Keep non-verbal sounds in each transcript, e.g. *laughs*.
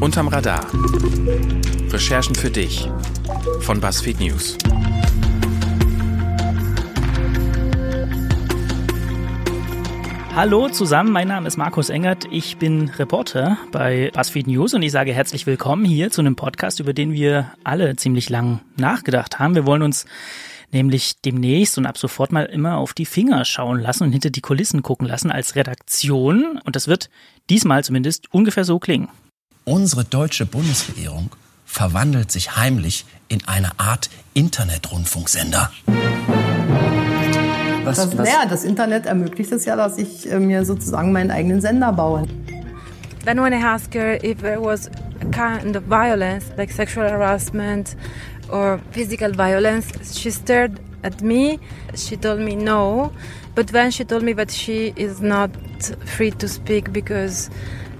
Unterm Radar. Recherchen für dich von BuzzFeed News. Hallo zusammen, mein Name ist Markus Engert. Ich bin Reporter bei BuzzFeed News und ich sage herzlich willkommen hier zu einem Podcast, über den wir alle ziemlich lang nachgedacht haben. Wir wollen uns nämlich demnächst und ab sofort mal immer auf die Finger schauen lassen und hinter die Kulissen gucken lassen als Redaktion. Und das wird diesmal zumindest ungefähr so klingen. Unsere deutsche Bundesregierung verwandelt sich heimlich in eine Art Internetrundfunksender. Was, das, was? Naja, das Internet ermöglicht es ja, dass ich äh, mir sozusagen meinen eigenen Sender baue. Then when I asked her if there was a kind of violence, like sexual harassment or physical violence, she stared at me. She told me no, but then she told me that she is not free to speak because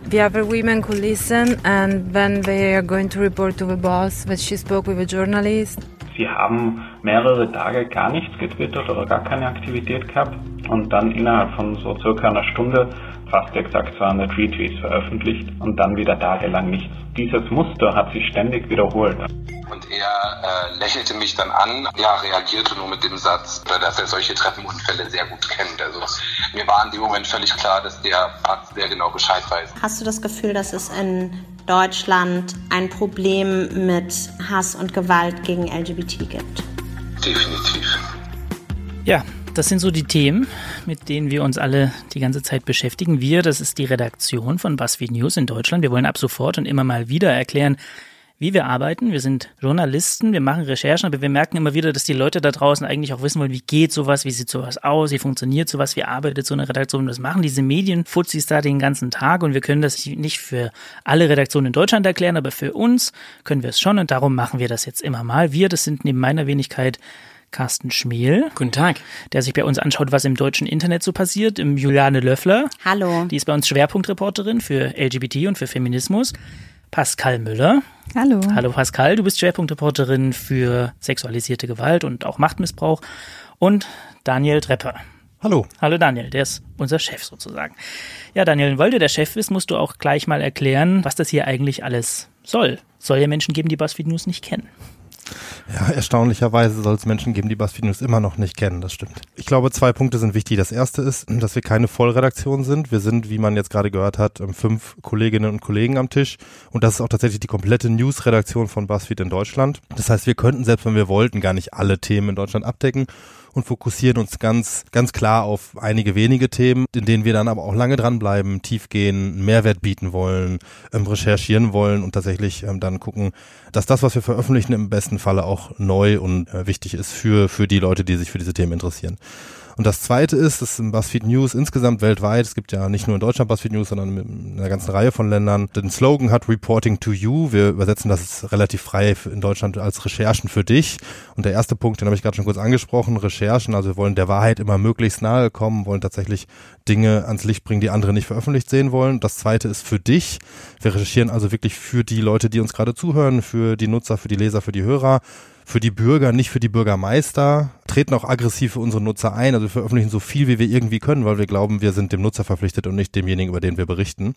the other women could listen and then they are going to report to the boss that she spoke with a journalist. Sie haben mehrere Tage gar nichts getwittert oder gar keine Aktivität gehabt und dann innerhalb von so circa einer Stunde fast exakt 200 Retweets veröffentlicht und dann wieder tagelang nichts. Dieses Muster hat sich ständig wiederholt. Und er äh, lächelte mich dann an, ja, reagierte nur mit dem Satz, dass er solche Treppenunfälle sehr gut kennt. Also mir war in dem Moment völlig klar, dass der Arzt sehr genau Bescheid weiß. Hast du das Gefühl, dass es in Deutschland ein Problem mit Hass und Gewalt gegen LGBT gibt? Definitiv. Ja, das sind so die Themen, mit denen wir uns alle die ganze Zeit beschäftigen. Wir, das ist die Redaktion von BuzzFeed News in Deutschland. Wir wollen ab sofort und immer mal wieder erklären, wie wir arbeiten. Wir sind Journalisten, wir machen Recherchen, aber wir merken immer wieder, dass die Leute da draußen eigentlich auch wissen wollen, wie geht sowas, wie sieht sowas aus, wie funktioniert sowas, wie arbeitet so eine Redaktion. Das machen diese Medienfuzis da den ganzen Tag und wir können das nicht für alle Redaktionen in Deutschland erklären, aber für uns können wir es schon und darum machen wir das jetzt immer mal. Wir, das sind neben meiner Wenigkeit Carsten Schmiel. Guten Tag. Der sich bei uns anschaut, was im deutschen Internet so passiert. Im Juliane Löffler. Hallo. Die ist bei uns Schwerpunktreporterin für LGBT und für Feminismus. Pascal Müller. Hallo. Hallo Pascal, du bist Schwerpunktreporterin für sexualisierte Gewalt und auch Machtmissbrauch. Und Daniel Trepper. Hallo. Hallo Daniel, der ist unser Chef sozusagen. Ja, Daniel, weil du der Chef bist, musst du auch gleich mal erklären, was das hier eigentlich alles soll. Soll ja Menschen geben, die BuzzFeed News nicht kennen. Ja, erstaunlicherweise soll es Menschen geben, die BuzzFeed News immer noch nicht kennen, das stimmt. Ich glaube, zwei Punkte sind wichtig. Das erste ist, dass wir keine Vollredaktion sind. Wir sind, wie man jetzt gerade gehört hat, ähm, fünf Kolleginnen und Kollegen am Tisch. Und das ist auch tatsächlich die komplette News-Redaktion von BuzzFeed in Deutschland. Das heißt, wir könnten, selbst wenn wir wollten, gar nicht alle Themen in Deutschland abdecken und fokussieren uns ganz, ganz klar auf einige wenige Themen, in denen wir dann aber auch lange dranbleiben, tief gehen, Mehrwert bieten wollen, ähm, recherchieren wollen und tatsächlich ähm, dann gucken, dass das, was wir veröffentlichen, im besten Falle auch neu und äh, wichtig ist für, für die Leute, die sich für diese Themen interessieren. Und das zweite ist, dass BuzzFeed News insgesamt weltweit, es gibt ja nicht nur in Deutschland BuzzFeed News, sondern in einer ganzen Reihe von Ländern, den Slogan hat Reporting to You. Wir übersetzen das relativ frei in Deutschland als Recherchen für dich. Und der erste Punkt, den habe ich gerade schon kurz angesprochen, Recherchen. Also wir wollen der Wahrheit immer möglichst nahe kommen, wollen tatsächlich Dinge ans Licht bringen, die andere nicht veröffentlicht sehen wollen. Das zweite ist für dich. Wir recherchieren also wirklich für die Leute, die uns gerade zuhören, für die Nutzer, für die Leser, für die Hörer für die Bürger, nicht für die Bürgermeister, treten auch aggressiv für unsere Nutzer ein. Also wir veröffentlichen so viel, wie wir irgendwie können, weil wir glauben, wir sind dem Nutzer verpflichtet und nicht demjenigen, über den wir berichten.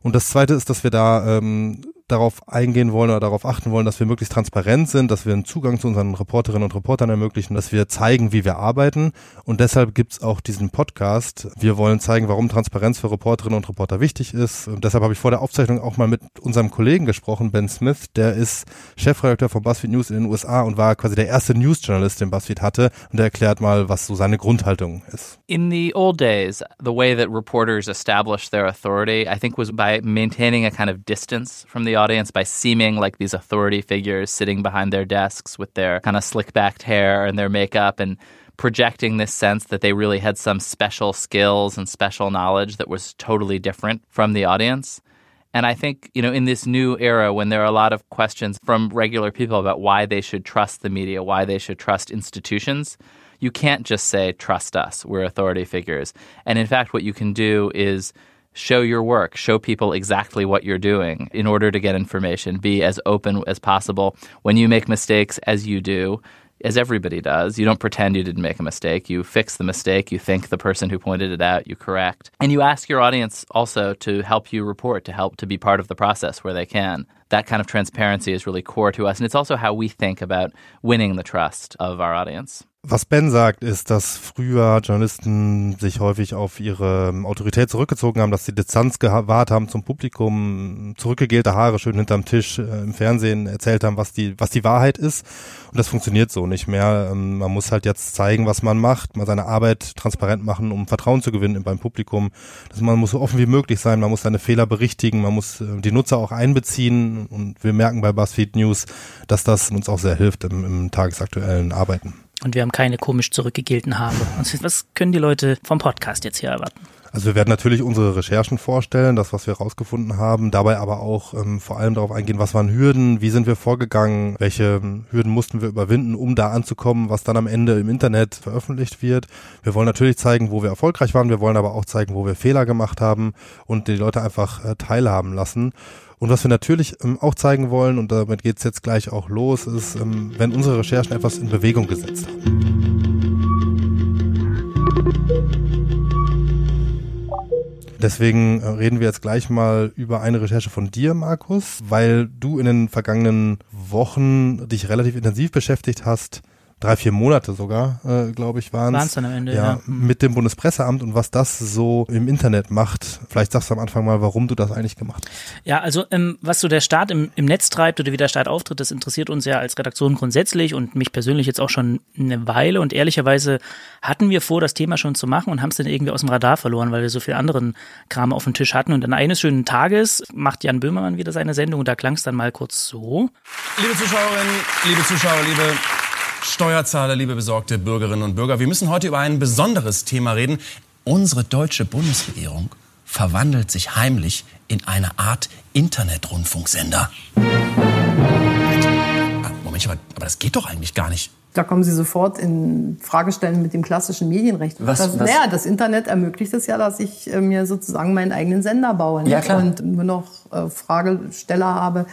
Und das Zweite ist, dass wir da ähm, darauf eingehen wollen oder darauf achten wollen, dass wir möglichst transparent sind, dass wir einen Zugang zu unseren Reporterinnen und Reportern ermöglichen, dass wir zeigen, wie wir arbeiten. Und deshalb gibt's auch diesen Podcast. Wir wollen zeigen, warum Transparenz für Reporterinnen und Reporter wichtig ist. Und deshalb habe ich vor der Aufzeichnung auch mal mit unserem Kollegen gesprochen, Ben Smith. Der ist Chefredakteur von BuzzFeed News in den USA und war quasi der erste News-Journalist, den BuzzFeed hatte. Und der erklärt mal, was so seine Grundhaltung ist. In the old days, the way that reporters established their authority, I think was by maintaining a kind of distance from the audience by seeming like these authority figures sitting behind their desks with their kind of slick backed hair and their makeup and projecting this sense that they really had some special skills and special knowledge that was totally different from the audience. And I think, you know, in this new era when there are a lot of questions from regular people about why they should trust the media, why they should trust institutions, you can't just say, trust us, we're authority figures. And in fact, what you can do is show your work, show people exactly what you're doing in order to get information, be as open as possible. When you make mistakes, as you do, as everybody does. You don't pretend you didn't make a mistake. You fix the mistake. You thank the person who pointed it out. You correct. And you ask your audience also to help you report, to help to be part of the process where they can. That kind of transparency is really core to us. And it's also how we think about winning the trust of our audience. Was Ben sagt, ist, dass früher Journalisten sich häufig auf ihre Autorität zurückgezogen haben, dass sie Distanz gewahrt haben zum Publikum, zurückgegelte Haare schön hinterm Tisch äh, im Fernsehen erzählt haben, was die, was die Wahrheit ist. Und das funktioniert so nicht mehr. Ähm, man muss halt jetzt zeigen, was man macht, mal seine Arbeit transparent machen, um Vertrauen zu gewinnen beim Publikum. Das, man muss so offen wie möglich sein, man muss seine Fehler berichtigen, man muss äh, die Nutzer auch einbeziehen. Und wir merken bei BuzzFeed News, dass das uns auch sehr hilft im, im tagesaktuellen Arbeiten. Und wir haben keine komisch zurückgegelten Haare. Was können die Leute vom Podcast jetzt hier erwarten? Also wir werden natürlich unsere Recherchen vorstellen, das, was wir herausgefunden haben, dabei aber auch ähm, vor allem darauf eingehen, was waren Hürden, wie sind wir vorgegangen, welche ähm, Hürden mussten wir überwinden, um da anzukommen, was dann am Ende im Internet veröffentlicht wird. Wir wollen natürlich zeigen, wo wir erfolgreich waren, wir wollen aber auch zeigen, wo wir Fehler gemacht haben und die Leute einfach äh, teilhaben lassen. Und was wir natürlich ähm, auch zeigen wollen, und damit geht's jetzt gleich auch los, ist, ähm, wenn unsere Recherchen etwas in Bewegung gesetzt haben. Deswegen äh, reden wir jetzt gleich mal über eine Recherche von dir, Markus, weil du in den vergangenen Wochen dich relativ intensiv beschäftigt hast drei, vier Monate sogar, äh, glaube ich, waren es. dann am Ende, ja, ja. Mit dem Bundespresseamt und was das so im Internet macht. Vielleicht sagst du am Anfang mal, warum du das eigentlich gemacht hast. Ja, also ähm, was so der Staat im, im Netz treibt oder wie der Staat auftritt, das interessiert uns ja als Redaktion grundsätzlich und mich persönlich jetzt auch schon eine Weile. Und ehrlicherweise hatten wir vor, das Thema schon zu machen und haben es dann irgendwie aus dem Radar verloren, weil wir so viel anderen Kram auf dem Tisch hatten. Und dann eines schönen Tages macht Jan Böhmermann wieder seine Sendung und da klang es dann mal kurz so. Liebe Zuschauerinnen, liebe Zuschauer, liebe Steuerzahler, liebe besorgte Bürgerinnen und Bürger, wir müssen heute über ein besonderes Thema reden. Unsere deutsche Bundesregierung verwandelt sich heimlich in eine Art Internetrundfunksender. Ah, Moment, aber, aber das geht doch eigentlich gar nicht. Da kommen Sie sofort in Fragestellen mit dem klassischen Medienrecht. Was- das, was- Naja, das Internet ermöglicht es ja, dass ich äh, mir sozusagen meinen eigenen Sender baue. ne? Ja, klar. Und nur noch äh, Fragesteller habe,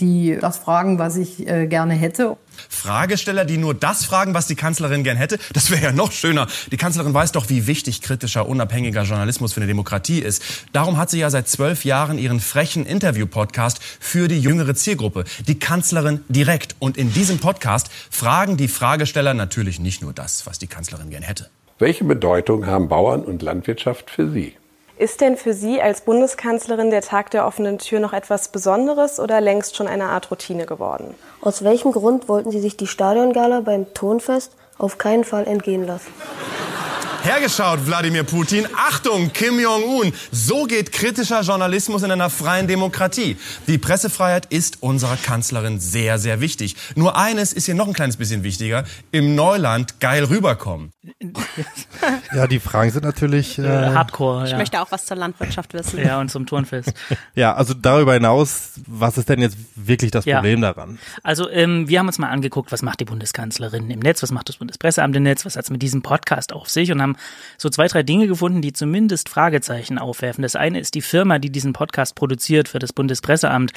die das fragen, was ich äh, gerne hätte. Fragesteller, die nur das fragen, was die Kanzlerin gern hätte, das wäre ja noch schöner. Die Kanzlerin weiß doch, wie wichtig kritischer, unabhängiger Journalismus für eine Demokratie ist. Darum hat sie ja seit zwölf Jahren ihren frechen Interview-Podcast für die jüngere Zielgruppe, die Kanzlerin direkt. Und in diesem Podcast fragen die Fragesteller natürlich nicht nur das, was die Kanzlerin gern hätte. Welche Bedeutung haben Bauern und Landwirtschaft für Sie? Ist denn für Sie als Bundeskanzlerin der Tag der offenen Tür noch etwas Besonderes oder längst schon eine Art Routine geworden? Aus welchem Grund wollten Sie sich die Stadiongala beim Tonfest auf keinen Fall entgehen lassen? Hergeschaut, Wladimir Putin. Achtung, Kim Jong-un. So geht kritischer Journalismus in einer freien Demokratie. Die Pressefreiheit ist unserer Kanzlerin sehr, sehr wichtig. Nur eines ist hier noch ein kleines bisschen wichtiger. Im Neuland geil rüberkommen. *laughs* Ja, die Fragen sind natürlich äh, Hardcore, Ich ja. möchte auch was zur Landwirtschaft wissen. Ja, und zum Turnfest. *laughs* Ja, also darüber hinaus, was ist denn jetzt wirklich das Ja. Problem daran? Also ähm, wir haben uns mal angeguckt, was macht die Bundeskanzlerin im Netz, was macht das Bundespresseamt im Netz, was hat es mit diesem Podcast auf sich und haben so zwei, drei Dinge gefunden, die zumindest Fragezeichen aufwerfen. Das eine ist die Firma, die diesen Podcast produziert für das Bundespresseamt.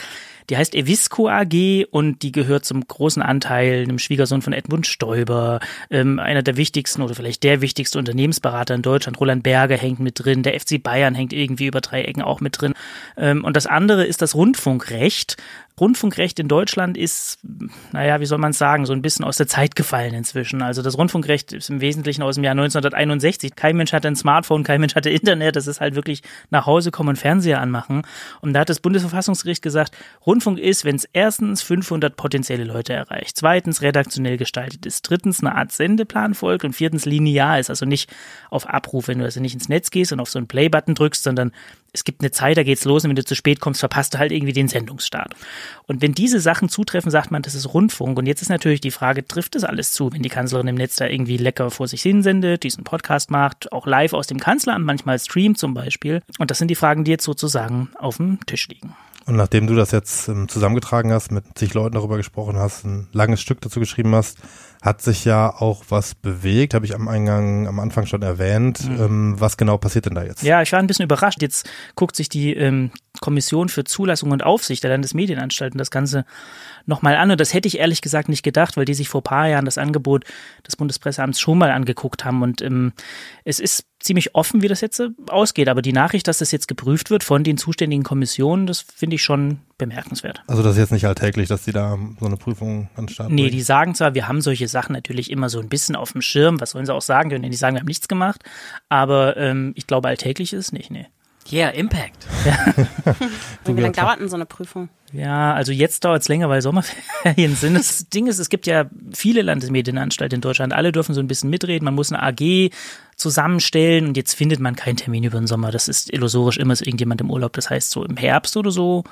Die heißt Evisco AG und die gehört zum großen Anteil einem Schwiegersohn von Edmund Stoiber, ähm, einer der wichtigsten oder vielleicht der wichtigste Unternehmensberater in Deutschland. Roland Berger hängt mit drin, der FC Bayern hängt irgendwie über drei Ecken auch mit drin. Ähm, und das andere ist das Rundfunkrecht. Rundfunkrecht in Deutschland ist, naja, wie soll man es sagen, so ein bisschen aus der Zeit gefallen inzwischen. Also das Rundfunkrecht ist im Wesentlichen aus dem Jahr 1961. Kein Mensch hatte ein Smartphone, kein Mensch hatte Internet. Das ist halt wirklich nach Hause kommen und Fernseher anmachen. Und da hat das Bundesverfassungsgericht gesagt, Rundfunk ist, wenn es erstens 500 potenzielle Leute erreicht, zweitens redaktionell gestaltet ist, drittens eine Art Sendeplan folgt und viertens linear ist, also nicht auf Abruf, wenn du also nicht ins Netz gehst und auf so einen Play-Button drückst, sondern es gibt eine Zeit, da geht's los und wenn du zu spät kommst, verpasst du halt irgendwie den Sendungsstart. Und wenn diese Sachen zutreffen, sagt man, das ist Rundfunk. Und jetzt ist natürlich die Frage, trifft das alles zu, wenn die Kanzlerin im Netz da irgendwie lecker vor sich hinsendet, diesen Podcast macht, auch live aus dem Kanzleramt, manchmal streamt zum Beispiel. Und das sind die Fragen, die jetzt sozusagen auf dem Tisch liegen. Und nachdem du das jetzt ähm, zusammengetragen hast, mit zig Leuten darüber gesprochen hast, ein langes Stück dazu geschrieben hast, hat sich ja auch was bewegt, habe ich am Eingang, am Anfang schon erwähnt. Mhm. Ähm, was genau passiert denn da jetzt? Ja, ich war ein bisschen überrascht. Jetzt guckt sich die ähm, Kommission für Zulassung und Aufsicht der Landesmedienanstalten das Ganze nochmal an. Und das hätte ich ehrlich gesagt nicht gedacht, weil die sich vor ein paar Jahren das Angebot des Bundespresseamts schon mal angeguckt haben. Und ähm, es ist ziemlich offen, wie das jetzt äh, ausgeht. Aber die Nachricht, dass das jetzt geprüft wird von den zuständigen Kommissionen, das finde ich schon bemerkenswert. Also das ist jetzt nicht alltäglich, dass die da so eine Prüfung anstatten? Nee, die sagen zwar, wir haben solche Sachen natürlich immer so ein bisschen auf dem Schirm. Was sollen sie auch sagen können? Die sagen, wir haben nichts gemacht. Aber ähm, ich glaube, alltäglich ist es nicht, nee. Yeah, Impact. Ja. *laughs* Wie lange dauert denn so eine Prüfung? Ja, also jetzt dauert es länger, weil Sommerferien sind. Das *laughs* Ding ist, es gibt ja viele Landesmedienanstalten in Deutschland. Alle dürfen so ein bisschen mitreden. Man muss eine AG zusammenstellen und jetzt findet man keinen Termin über den Sommer. Das ist illusorisch immer ist irgendjemand im Urlaub. Das heißt, so im Herbst oder so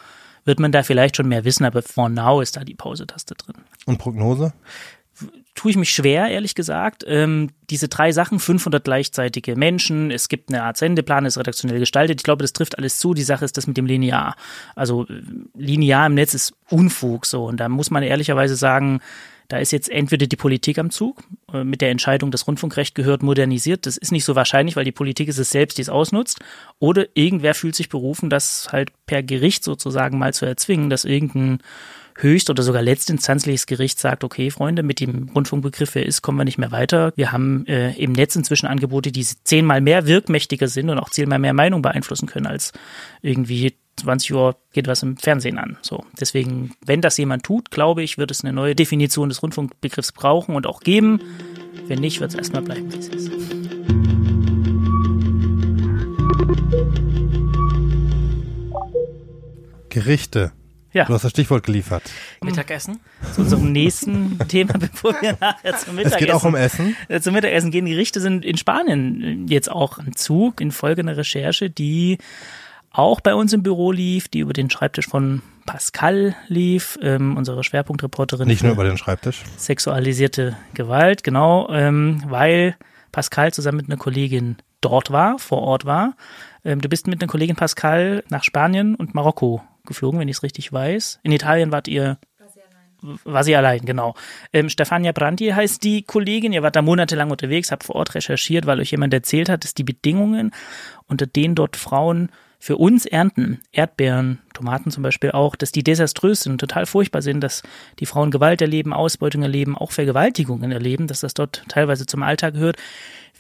wird man da vielleicht schon mehr wissen, aber for now ist da die Pause-Taste drin. Und Prognose? Tue ich mich schwer, ehrlich gesagt. Ähm, diese drei Sachen, 500 gleichzeitige Menschen, es gibt eine Art Sendeplan, ist redaktionell gestaltet. Ich glaube, das trifft alles zu. Die Sache ist das mit dem Linear. Also äh, linear im Netz ist Unfug so. Und da muss man ehrlicherweise sagen, da ist jetzt entweder die Politik am Zug äh, mit der Entscheidung, das Rundfunkrecht gehört modernisiert. Das ist nicht so wahrscheinlich, weil die Politik ist es selbst, die es ausnutzt. Oder irgendwer fühlt sich berufen, das halt per Gericht sozusagen mal zu erzwingen, dass irgendein höchst- oder sogar letztinstanzliches Gericht sagt, okay, Freunde, mit dem Rundfunkbegriff, wer ist, kommen wir nicht mehr weiter. Wir haben äh, im Netz inzwischen Angebote, die zehnmal mehr wirkmächtiger sind und auch zehnmal mehr Meinung beeinflussen können als irgendwie 20 Uhr geht was im Fernsehen an. So. Deswegen, wenn das jemand tut, glaube ich, wird es eine neue Definition des Rundfunkbegriffs brauchen und auch geben. Wenn nicht, wird es erstmal bleiben, wie es ist. Gerichte. Ja. Du hast das Stichwort geliefert. Mittagessen. Zu unserem nächsten *laughs* Thema, bevor wir nachher zum Mittagessen. Es geht auch um Essen. Äh, zum Mittagessen gehen. Gerichte sind in Spanien jetzt auch im Zug infolge einer Recherche, die auch bei uns im Büro lief, die über den Schreibtisch von Pascal lief, ähm, unsere Schwerpunktreporterin. Nicht nur über den Schreibtisch. Sexualisierte Gewalt, genau, ähm, weil Pascal zusammen mit einer Kollegin dort war, vor Ort war. Ähm, du bist mit einer Kollegin Pascal nach Spanien und Marokko geflogen, wenn ich es richtig weiß. In Italien wart ihr war sie allein, genau. Ähm, Stefania Branti heißt die Kollegin. Ihr wart da monatelang unterwegs, habt vor Ort recherchiert, weil euch jemand erzählt hat, dass die Bedingungen, unter denen dort Frauen für uns ernten, Erdbeeren, Tomaten zum Beispiel auch, dass die desaströs sind, total furchtbar sind, dass die Frauen Gewalt erleben, Ausbeutung erleben, auch Vergewaltigungen erleben, dass das dort teilweise zum Alltag gehört.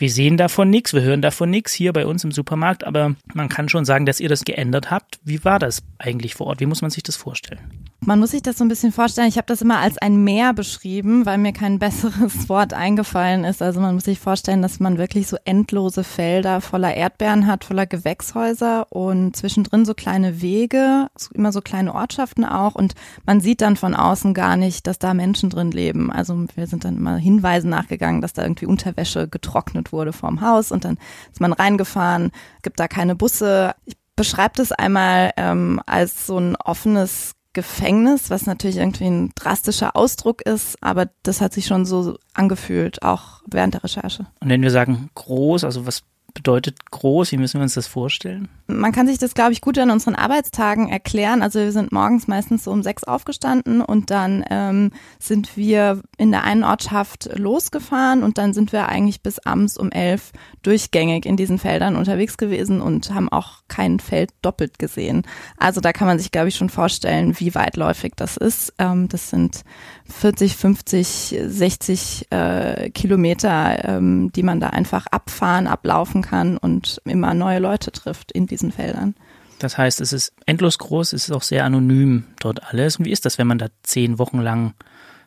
Wir sehen davon nichts, wir hören davon nichts hier bei uns im Supermarkt, aber man kann schon sagen, dass ihr das geändert habt. Wie war das eigentlich vor Ort? Wie muss man sich das vorstellen? Man muss sich das so ein bisschen vorstellen. Ich habe das immer als ein Meer beschrieben, weil mir kein *laughs* besseres Wort eingefallen ist. Also man muss sich vorstellen, dass man wirklich so endlose Felder voller Erdbeeren hat, voller Gewächshäuser und zwischendrin so kleine Wege, immer so kleine Ortschaften auch. Und man sieht dann von außen gar nicht, dass da Menschen drin leben. Also wir sind dann immer Hinweisen nachgegangen, dass da irgendwie Unterwäsche getrocknet wurde vorm Haus und dann ist man reingefahren, gibt da keine Busse. Ich beschreibe das einmal ähm, als so ein offenes Gefängnis, was natürlich irgendwie ein drastischer Ausdruck ist, aber das hat sich schon so angefühlt, auch während der Recherche. Und wenn wir sagen groß, also was bedeutet groß? Wie müssen wir uns das vorstellen? Man kann sich das, glaube ich, gut an unseren Arbeitstagen erklären. Also wir sind morgens meistens so um sechs aufgestanden und dann ähm, sind wir in der einen Ortschaft losgefahren und dann sind wir eigentlich bis abends um elf durchgängig in diesen Feldern unterwegs gewesen und haben auch kein Feld doppelt gesehen. Also da kann man sich, glaube ich, schon vorstellen, wie weitläufig das ist. Ähm, das sind 40, 50, 60 äh, Kilometer, ähm, die man da einfach abfahren, ablaufen kann und immer neue Leute trifft in diesen Feldern. Das heißt, es ist endlos groß, es ist auch sehr anonym dort alles. Und wie ist das, wenn man da zehn Wochen lang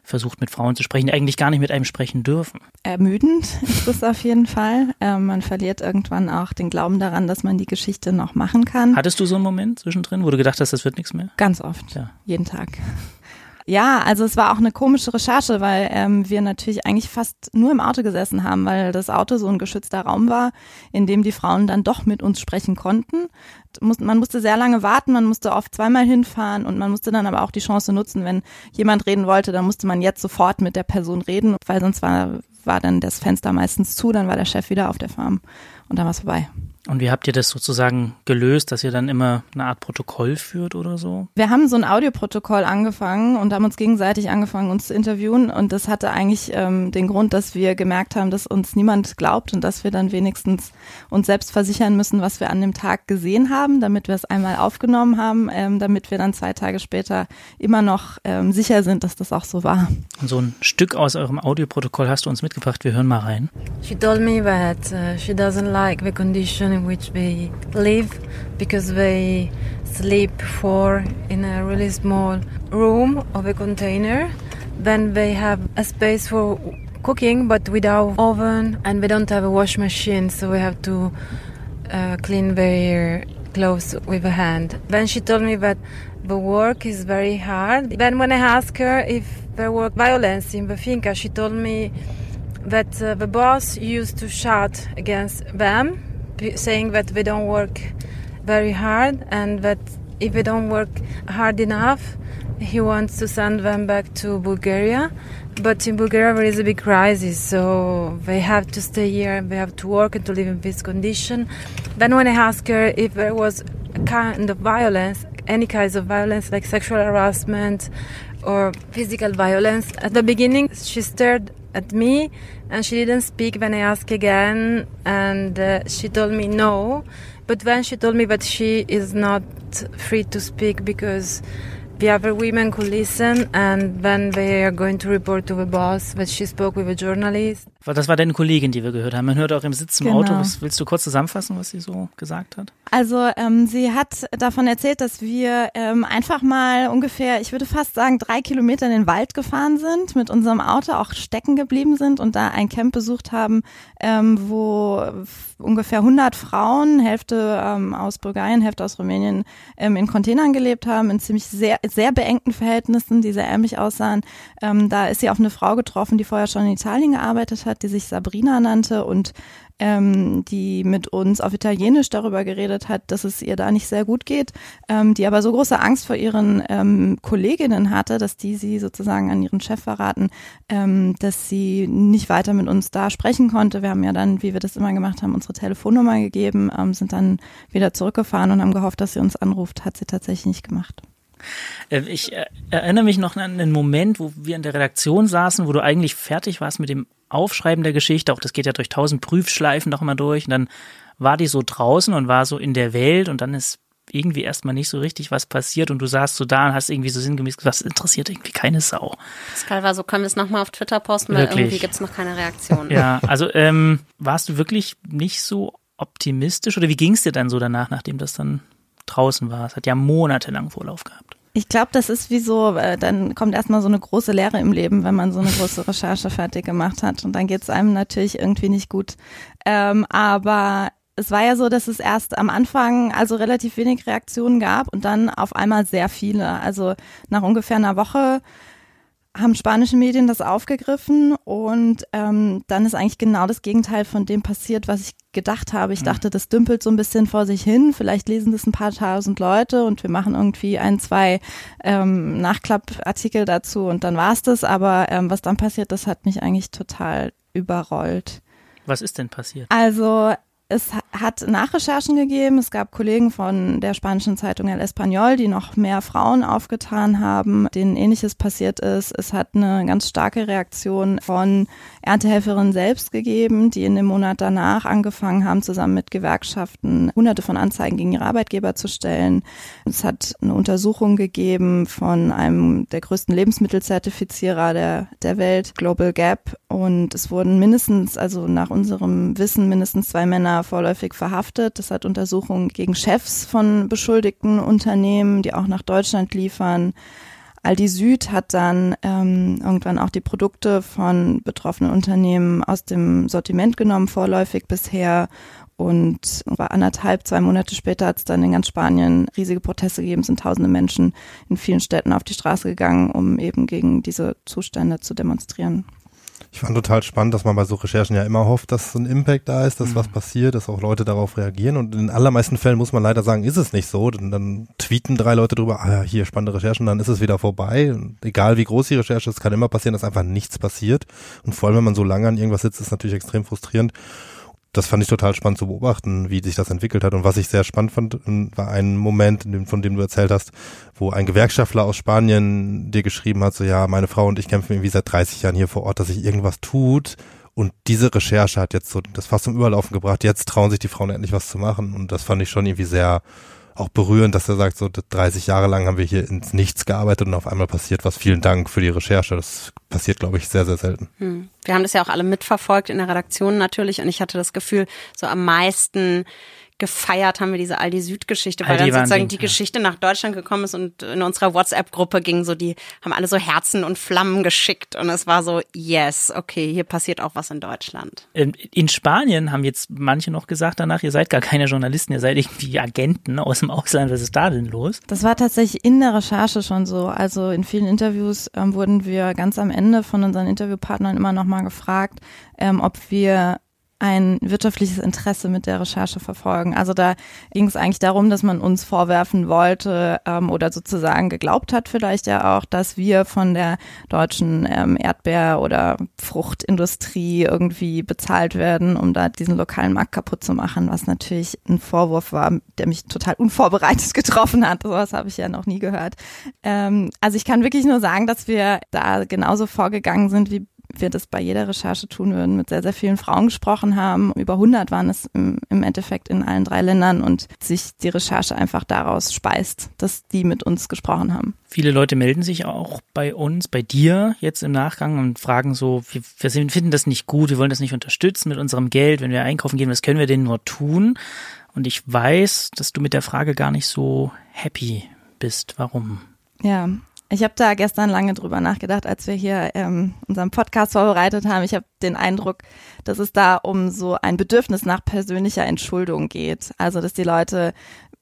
versucht, mit Frauen zu sprechen, die eigentlich gar nicht mit einem sprechen dürfen? Ermüdend *laughs* ist es auf jeden Fall. Äh, man verliert irgendwann auch den Glauben daran, dass man die Geschichte noch machen kann. Hattest du so einen Moment zwischendrin, wo du gedacht hast, das wird nichts mehr? Ganz oft, ja. jeden Tag. Ja, also es war auch eine komische Recherche, weil ähm, wir natürlich eigentlich fast nur im Auto gesessen haben, weil das Auto so ein geschützter Raum war, in dem die Frauen dann doch mit uns sprechen konnten. Man musste sehr lange warten, man musste oft zweimal hinfahren und man musste dann aber auch die Chance nutzen, wenn jemand reden wollte, dann musste man jetzt sofort mit der Person reden, weil sonst war, war dann das Fenster meistens zu, dann war der Chef wieder auf der Farm und dann war es vorbei. Und wie habt ihr das sozusagen gelöst, dass ihr dann immer eine Art Protokoll führt oder so? Wir haben so ein Audioprotokoll angefangen und haben uns gegenseitig angefangen, uns zu interviewen. Und das hatte eigentlich ähm, den Grund, dass wir gemerkt haben, dass uns niemand glaubt und dass wir dann wenigstens uns selbst versichern müssen, was wir an dem Tag gesehen haben, damit wir es einmal aufgenommen haben, ähm, damit wir dann zwei Tage später immer noch ähm, sicher sind, dass das auch so war. Und so ein Stück aus eurem Audioprotokoll hast du uns mitgebracht. Wir hören mal rein. She told me that uh, she doesn't like the condition in which they live because they sleep four in a really small room of a container. Then they have a space for cooking but without oven and they don't have a wash machine so we have to uh, clean their clothes with a hand. Then she told me that the work is very hard. Then when I asked her if there was violence in the finca, she told me that uh, the boss used to shout against them, saying that they don't work very hard and that if they don't work hard enough, he wants to send them back to Bulgaria. But in Bulgaria, there is a big crisis, so they have to stay here, and they have to work and to live in this condition. Then, when I asked her if there was a kind of violence, any kinds of violence like sexual harassment or physical violence, at the beginning she stared at me and she didn't speak when I asked again, and uh, she told me no. But then she told me that she is not free to speak because the other women could listen and then they are going to report to the boss that she spoke with a journalist. Das war deine Kollegin, die wir gehört haben. Man hört auch im Sitz im Genau. Auto. Was, willst du kurz zusammenfassen, was sie so gesagt hat? Also ähm, sie hat davon erzählt, dass wir ähm, einfach mal ungefähr, ich würde fast sagen, drei Kilometer in den Wald gefahren sind, mit unserem Auto auch stecken geblieben sind und da ein Camp besucht haben, ähm, wo ungefähr 100 Frauen, Hälfte ähm, aus Bulgarien, Hälfte aus Rumänien, ähm, in Containern gelebt haben, in ziemlich sehr, sehr beengten Verhältnissen, die sehr ärmlich aussahen. Ähm, da ist sie auf eine Frau getroffen, die vorher schon in Italien gearbeitet hat, die sich Sabrina nannte und ähm, die mit uns auf Italienisch darüber geredet hat, dass es ihr da nicht sehr gut geht, ähm, die aber so große Angst vor ihren ähm, Kolleginnen hatte, dass die sie sozusagen an ihren Chef verraten, ähm, dass sie nicht weiter mit uns da sprechen konnte. Wir haben ja dann, wie wir das immer gemacht haben, unsere Telefonnummer gegeben, ähm, sind dann wieder zurückgefahren und haben gehofft, dass sie uns anruft. Hat sie tatsächlich nicht gemacht. Äh, Ich äh, erinnere mich noch an einen Moment, wo wir in der Redaktion saßen, wo du eigentlich fertig warst mit dem Aufschreiben der Geschichte. Auch das geht ja durch tausend Prüfschleifen noch immer durch. Und dann war die so draußen und war so in der Welt und dann ist irgendwie erstmal nicht so richtig was passiert und du saßt so da und hast irgendwie so sinngemäß gesagt, das interessiert irgendwie keine Sau. Pascal war so, können wir es nochmal auf Twitter posten, weil Wirklich? irgendwie gibt es noch keine Reaktion. Ja, also ähm, warst du wirklich nicht so optimistisch oder wie ging es dir dann so danach, nachdem das dann draußen war? Es hat ja monatelang Vorlauf gehabt. Ich glaube, das ist wie so, äh, dann kommt erstmal so eine große Leere im Leben, wenn man so eine große *laughs* Recherche fertig gemacht hat. Und dann geht es einem natürlich irgendwie nicht gut. Ähm, aber es war ja so, dass es erst am Anfang also relativ wenig Reaktionen gab und dann auf einmal sehr viele. Also nach ungefähr einer Woche haben spanische Medien das aufgegriffen und ähm, dann ist eigentlich genau das Gegenteil von dem passiert, was ich gedacht habe. Ich dachte, das dümpelt so ein bisschen vor sich hin. Vielleicht lesen das ein paar tausend Leute und wir machen irgendwie ein, zwei ähm, Nachklappartikel dazu und dann war's das. Aber ähm, was dann passiert, das hat mich eigentlich total überrollt. Was ist denn passiert? Also es ha- hat Nachrecherchen gegeben. Es gab Kollegen von der spanischen Zeitung El Español, die noch mehr Frauen aufgetan haben, denen ähnliches passiert ist. Es hat eine ganz starke Reaktion von Erntehelferinnen selbst gegeben, die in dem Monat danach angefangen haben, zusammen mit Gewerkschaften hunderte von Anzeigen gegen ihre Arbeitgeber zu stellen. Es hat eine Untersuchung gegeben von einem der größten Lebensmittelzertifizierer der, der Welt, Global Gap. Und es wurden mindestens, also nach unserem Wissen, mindestens zwei Männer vorläufig verhaftet. Das hat Untersuchungen gegen Chefs von beschuldigten Unternehmen, die auch nach Deutschland liefern. Aldi Süd hat dann ähm, irgendwann auch die Produkte von betroffenen Unternehmen aus dem Sortiment genommen, vorläufig bisher. Und war anderthalb, zwei Monate später hat es dann in ganz Spanien riesige Proteste gegeben, sind tausende Menschen in vielen Städten auf die Straße gegangen, um eben gegen diese Zustände zu demonstrieren. Ich fand total spannend, dass man bei so Recherchen ja immer hofft, dass so ein Impact da ist, dass Mhm. was passiert, dass auch Leute darauf reagieren. Und in den allermeisten Fällen muss man leider sagen, ist es nicht so. Denn dann tweeten drei Leute drüber, ah ja, hier spannende Recherchen, dann ist es wieder vorbei. Und egal wie groß die Recherche ist, kann immer passieren, dass einfach nichts passiert. Und vor allem, wenn man so lange an irgendwas sitzt, ist es natürlich extrem frustrierend. Das fand ich total spannend zu beobachten, wie sich das entwickelt hat. Und was ich sehr spannend fand, war ein Moment, von dem du erzählt hast, wo ein Gewerkschaftler aus Spanien dir geschrieben hat, so ja, meine Frau und ich kämpfen irgendwie seit 30 Jahren hier vor Ort, dass sich irgendwas tut. Und diese Recherche hat jetzt so das fast zum Überlaufen gebracht. Jetzt trauen sich die Frauen endlich was zu machen. Und das fand ich schon irgendwie sehr auch berührend, dass er sagt, so 30 Jahre lang haben wir hier ins Nichts gearbeitet und auf einmal passiert was. Vielen Dank für die Recherche. Das passiert, glaube ich, sehr, sehr selten. Hm. Wir haben das ja auch alle mitverfolgt in der Redaktion natürlich und ich hatte das Gefühl, so am meisten gefeiert haben wir diese Aldi Süd-Geschichte, weil Aldi dann sozusagen Wahnsinn, die Geschichte nach Deutschland gekommen ist und in unserer WhatsApp-Gruppe ging so, die haben alle so Herzen und Flammen geschickt und es war so, yes, okay, hier passiert auch was in Deutschland. Ähm, In Spanien haben jetzt manche noch gesagt danach, ihr seid gar keine Journalisten, ihr seid irgendwie Agenten aus dem Ausland. Was ist da denn los? Das war tatsächlich in der Recherche schon so. Also in vielen Interviews ähm, wurden wir ganz am Ende von unseren Interviewpartnern immer noch mal gefragt, ähm, ob wir ein wirtschaftliches Interesse mit der Recherche verfolgen. Also da ging es eigentlich darum, dass man uns vorwerfen wollte ähm, oder sozusagen geglaubt hat vielleicht ja auch, dass wir von der deutschen ähm, Erdbeer- oder Fruchtindustrie irgendwie bezahlt werden, um da diesen lokalen Markt kaputt zu machen, was natürlich ein Vorwurf war, der mich total unvorbereitet *laughs* getroffen hat. Sowas habe ich ja noch nie gehört. Ähm, also ich kann wirklich nur sagen, dass wir da genauso vorgegangen sind wie wir das bei jeder Recherche tun würden, mit sehr, sehr vielen Frauen gesprochen haben. Über 100 waren es im, im Endeffekt in allen drei Ländern und sich die Recherche einfach daraus speist, dass die mit uns gesprochen haben. Viele Leute melden sich auch bei uns, bei dir jetzt im Nachgang und fragen so, wir, wir finden das nicht gut, wir wollen das nicht unterstützen mit unserem Geld, wenn wir einkaufen gehen, was können wir denn nur tun? Und ich weiß, dass du mit der Frage gar nicht so happy bist. Warum? Ja, ich habe da gestern lange drüber nachgedacht, als wir hier ähm, unseren Podcast vorbereitet haben. Ich habe den Eindruck, dass es da um so ein Bedürfnis nach persönlicher Entschuldung geht. Also, dass die Leute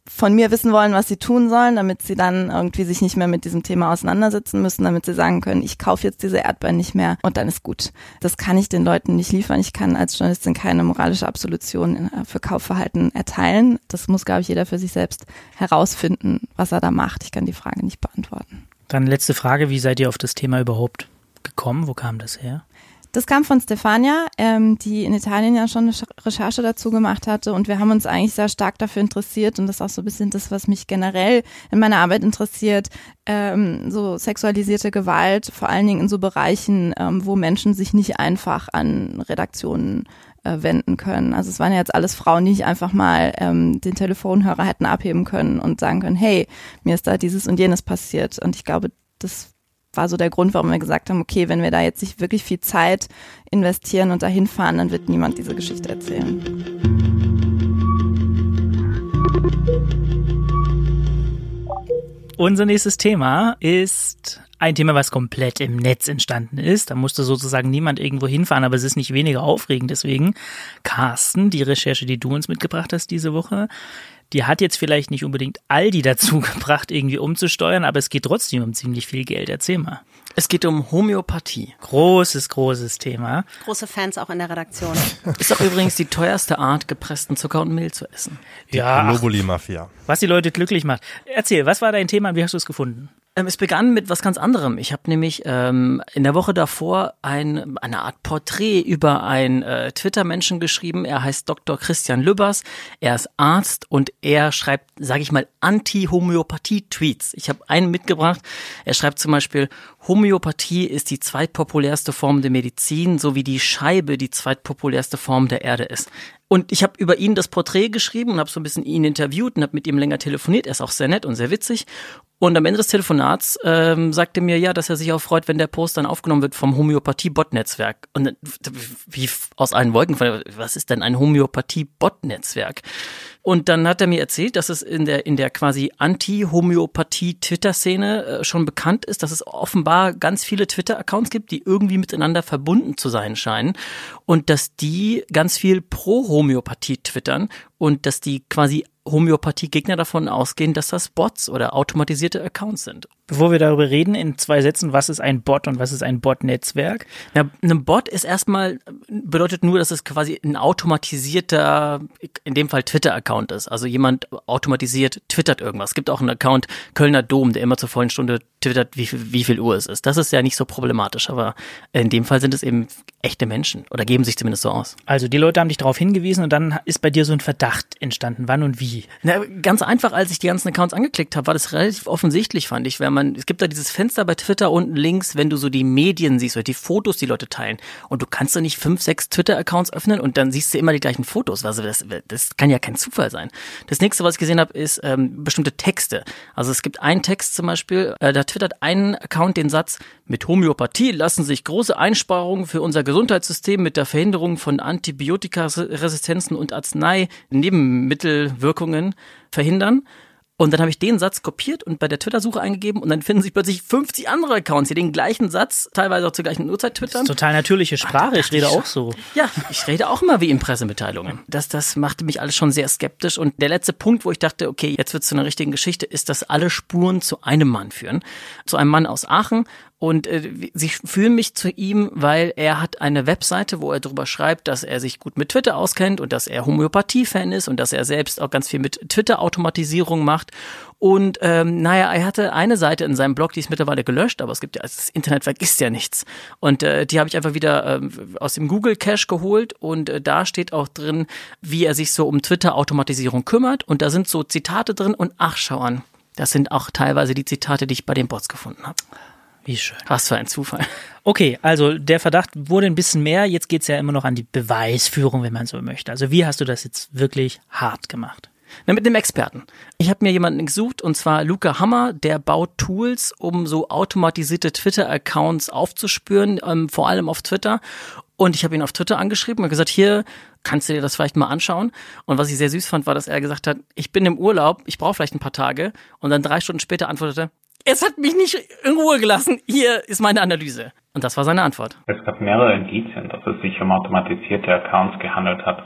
von mir wissen wollen, was sie tun sollen, damit sie dann irgendwie sich nicht mehr mit diesem Thema auseinandersetzen müssen, damit sie sagen können, ich kaufe jetzt diese Erdbeeren nicht mehr und dann ist gut. Das kann ich den Leuten nicht liefern. Ich kann als Journalistin keine moralische Absolution äh, für Kaufverhalten erteilen. Das muss, glaube ich, jeder für sich selbst herausfinden, was er da macht. Ich kann die Frage nicht beantworten. Dann letzte Frage, wie seid ihr auf das Thema überhaupt gekommen? Wo kam das her? Das kam von Stefania, ähm, die in Italien ja schon eine Recherche dazu gemacht hatte und wir haben uns eigentlich sehr stark dafür interessiert und das ist auch so ein bisschen das, was mich generell in meiner Arbeit interessiert, ähm, so sexualisierte Gewalt, vor allen Dingen in so Bereichen, ähm, wo Menschen sich nicht einfach an Redaktionen äh, wenden können. Also es waren ja jetzt alles Frauen, die nicht einfach mal ähm, den Telefonhörer hätten abheben können und sagen können, hey, mir ist da dieses und jenes passiert. Und ich glaube, das war so der Grund, warum wir gesagt haben, okay, wenn wir da jetzt nicht wirklich viel Zeit investieren und dahin fahren, dann wird niemand diese Geschichte erzählen. Unser nächstes Thema ist ein Thema, was komplett im Netz entstanden ist. Da musste sozusagen niemand irgendwo hinfahren, aber es ist nicht weniger aufregend. Deswegen, Carsten, die Recherche, die du uns mitgebracht hast diese Woche, die hat jetzt vielleicht nicht unbedingt Aldi dazu *laughs* gebracht, irgendwie umzusteuern, aber es geht trotzdem um ziemlich viel Geld. Erzähl mal. Es geht um Homöopathie. Großes, großes Thema. Große Fans auch in der Redaktion. *laughs* Ist auch übrigens die teuerste Art, gepressten Zucker und Mehl zu essen. Die Ja, Globuli-Mafia. was die Leute glücklich macht. Erzähl, was war dein Thema und wie hast du es gefunden? Ähm, es begann mit was ganz anderem. Ich habe nämlich ähm, in der Woche davor ein, eine Art Porträt über einen äh, Twitter-Menschen geschrieben. Er heißt Dr. Christian Lübbers. Er ist Arzt und er schreibt, sage ich mal, Anti-Homöopathie-Tweets. Ich habe einen mitgebracht. Er schreibt zum Beispiel, Homöopathie ist die zweitpopulärste Form der Medizin, so wie die Scheibe die zweitpopulärste Form der Erde ist. Und ich habe über ihn das Porträt geschrieben und habe so ein bisschen ihn interviewt und habe mit ihm länger telefoniert. Er ist auch sehr nett und sehr witzig. Und am Ende des Telefonats ähm, sagte mir ja, dass er sich auch freut, wenn der Post dann aufgenommen wird vom Homöopathie-Bot-Netzwerk. Und wie aus allen Wolken, was ist denn ein Homöopathie-Bot-Netzwerk? Und dann hat er mir erzählt, dass es in der, in der quasi Anti-Homöopathie-Twitter-Szene äh, schon bekannt ist, dass es offenbar ganz viele Twitter-Accounts gibt, die irgendwie miteinander verbunden zu sein scheinen. Und dass die ganz viel pro Homöopathie twittern und dass die quasi Homöopathie-Gegner davon ausgehen, dass das Bots oder automatisierte Accounts sind. Bevor wir darüber reden, in zwei Sätzen, was ist ein Bot und was ist ein Bot-Netzwerk? Ja, ein Bot ist erstmal, bedeutet nur, dass es quasi ein automatisierter, in dem Fall Twitter-Account ist. Also jemand automatisiert twittert irgendwas. Es gibt auch einen Account Kölner Dom, der immer zur vollen Stunde twittert, wie viel, wie viel Uhr es ist. Das ist ja nicht so problematisch, aber in dem Fall sind es eben echte Menschen oder geben sich zumindest so aus. Also die Leute haben dich darauf hingewiesen und dann ist bei dir so ein Verdacht entstanden. Wann und wie? Na, ganz einfach, als ich die ganzen Accounts angeklickt habe, war das relativ offensichtlich, fand ich, wenn man man, es gibt da dieses Fenster bei Twitter unten links, wenn du so die Medien siehst oder die Fotos, die Leute teilen. Und du kannst doch nicht fünf, sechs Twitter-Accounts öffnen und dann siehst du immer die gleichen Fotos. Also das, das kann ja kein Zufall sein. Das nächste, was ich gesehen habe, ist ähm, bestimmte Texte. Also es gibt einen Text zum Beispiel, äh, da twittert ein Account den Satz, mit Homöopathie lassen sich große Einsparungen für unser Gesundheitssystem mit der Verhinderung von Antibiotikaresistenzen und Arznei-Nebenmittelwirkungen verhindern. Und dann habe ich den Satz kopiert und bei der Twitter-Suche eingegeben und dann finden sich plötzlich 50 andere Accounts, die den gleichen Satz, teilweise auch zur gleichen Uhrzeit twittern. total natürliche Sprache, ich rede auch so. Ja, ich rede auch immer wie in Pressemitteilungen. Das, das machte mich alles schon sehr skeptisch. Und der letzte Punkt, wo ich dachte, okay, jetzt wird es zu einer richtigen Geschichte, ist, dass alle Spuren zu einem Mann führen. Zu einem Mann aus Aachen und äh, sie fühlen mich zu ihm, weil er hat eine Webseite, wo er darüber schreibt, dass er sich gut mit Twitter auskennt und dass er Homöopathie-Fan ist und dass er selbst auch ganz viel mit Twitter-Automatisierung macht. Und ähm, naja, er hatte eine Seite in seinem Blog, die ist mittlerweile gelöscht, aber es gibt ja, also das Internet vergisst ja nichts. Und äh, die habe ich einfach wieder äh, aus dem Google Cache geholt und äh, da steht auch drin, wie er sich so um Twitter-Automatisierung kümmert. Und da sind so Zitate drin und ach, schau an. Das sind auch teilweise die Zitate, die ich bei den Bots gefunden habe. Wie schön. Was für ein Zufall. Okay, also der Verdacht wurde ein bisschen mehr. Jetzt geht's ja immer noch an die Beweisführung, wenn man so möchte. Also wie hast du das jetzt wirklich hart gemacht? Na, mit einem Experten. Ich habe mir jemanden gesucht und zwar Luca Hammer, der baut Tools, um so automatisierte Twitter-Accounts aufzuspüren, ähm, vor allem auf Twitter. Und ich habe ihn auf Twitter angeschrieben und gesagt, hier kannst du dir das vielleicht mal anschauen. Und was ich sehr süß fand, war, dass er gesagt hat, ich bin im Urlaub, ich brauche vielleicht ein paar Tage. Und dann drei Stunden später antwortete, es hat mich nicht in Ruhe gelassen. Hier ist meine Analyse. Und das war seine Antwort. Es gab mehrere Indizien, dass es sich um automatisierte Accounts gehandelt hat.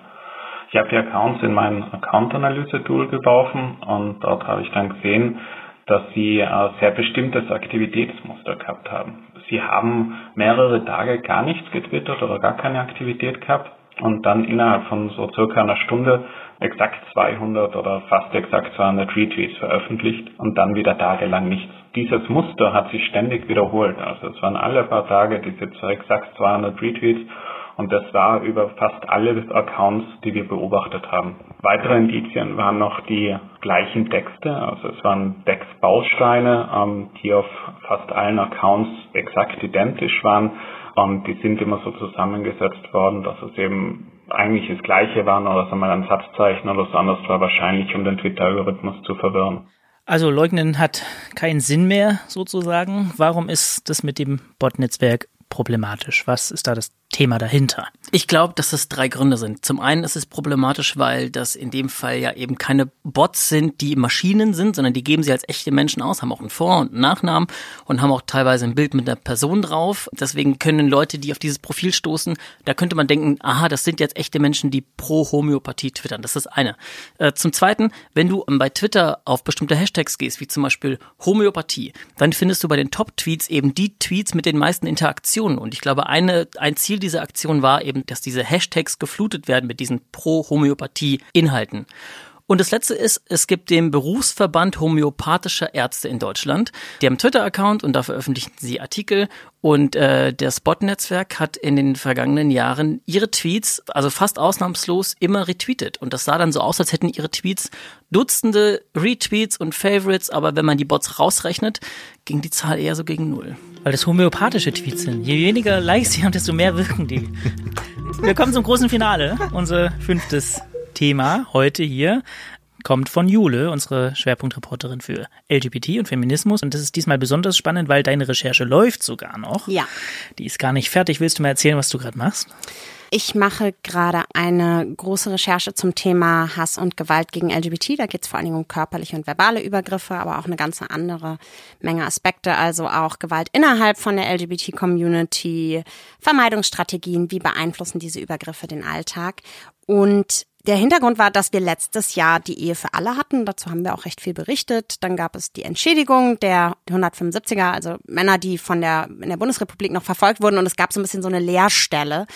Ich habe die Accounts in mein Account-Analyse-Tool geworfen und dort habe ich dann gesehen, dass sie ein sehr bestimmtes Aktivitätsmuster gehabt haben. Sie haben mehrere Tage gar nichts getwittert oder gar keine Aktivität gehabt und dann innerhalb von so circa einer Stunde exakt 200 oder fast exakt 200 Retweets veröffentlicht und dann wieder tagelang nichts. Dieses Muster hat sich ständig wiederholt. Also es waren alle paar Tage diese exakt 200 Retweets und das war über fast alle Accounts, die wir beobachtet haben. Weitere Indizien waren noch die gleichen Texte, also es waren Textbausteine, ähm, die auf fast allen Accounts exakt identisch waren und die sind immer so zusammengesetzt worden, dass es eben eigentlich das Gleiche waren oder sagen wir ein Satzzeichen oder so anders war, wahrscheinlich um den Twitter-Algorithmus zu verwirren. Also leugnen hat keinen Sinn mehr sozusagen. Warum ist das mit dem Bot-Netzwerk problematisch? Was ist da das Thema dahinter? Ich glaube, dass es drei Gründe sind. Zum einen ist es problematisch, weil das in dem Fall ja eben keine Bots sind, die Maschinen sind, sondern die geben sie als echte Menschen aus, haben auch einen Vor- und einen Nachnamen und haben auch teilweise ein Bild mit einer Person drauf. Deswegen können Leute, die auf dieses Profil stoßen, da könnte man denken, aha, das sind jetzt echte Menschen, die pro Homöopathie twittern. Das ist das eine. Äh, zum zweiten, wenn du bei Twitter auf bestimmte Hashtags gehst, wie zum Beispiel Homöopathie, dann findest du bei den Top-Tweets eben die Tweets mit den meisten Interaktionen. Und ich glaube, eine, ein Ziel dieser Aktion war eben, dass diese Hashtags geflutet werden mit diesen Pro-Homöopathie-Inhalten. Und das letzte ist, es gibt den Berufsverband homöopathischer Ärzte in Deutschland. Die haben einen Twitter-Account und da veröffentlichen sie Artikel. Und äh, der Spot-Netzwerk hat in den vergangenen Jahren ihre Tweets, also fast ausnahmslos, immer retweetet. Und das sah dann so aus, als hätten ihre Tweets Dutzende Retweets und Favorites, aber wenn man die Bots rausrechnet, ging die Zahl eher so gegen null. Weil das homöopathische Tweets sind. Je weniger Likes sie haben, desto mehr wirken die. Wir kommen zum großen Finale. Unser fünftes Thema heute hier kommt von Jule, unsere Schwerpunktreporterin für LGBT und Feminismus. Und das ist diesmal besonders spannend, weil deine Recherche läuft sogar noch. Ja. Die ist gar nicht fertig. Willst du mal erzählen, was du gerade machst? Ich mache gerade eine große Recherche zum Thema Hass und Gewalt gegen LGBT. Da geht es vor allen Dingen um körperliche und verbale Übergriffe, aber auch eine ganze andere Menge Aspekte, also auch Gewalt innerhalb von der LGBT-Community, Vermeidungsstrategien, wie beeinflussen diese Übergriffe den Alltag. Und Der Hintergrund war, dass wir letztes Jahr die Ehe für alle hatten. Dazu haben wir auch recht viel berichtet. Dann gab es die Entschädigung der 175er, also Männer, die von der in der Bundesrepublik noch verfolgt wurden. Und es gab so ein bisschen so eine Leerstelle.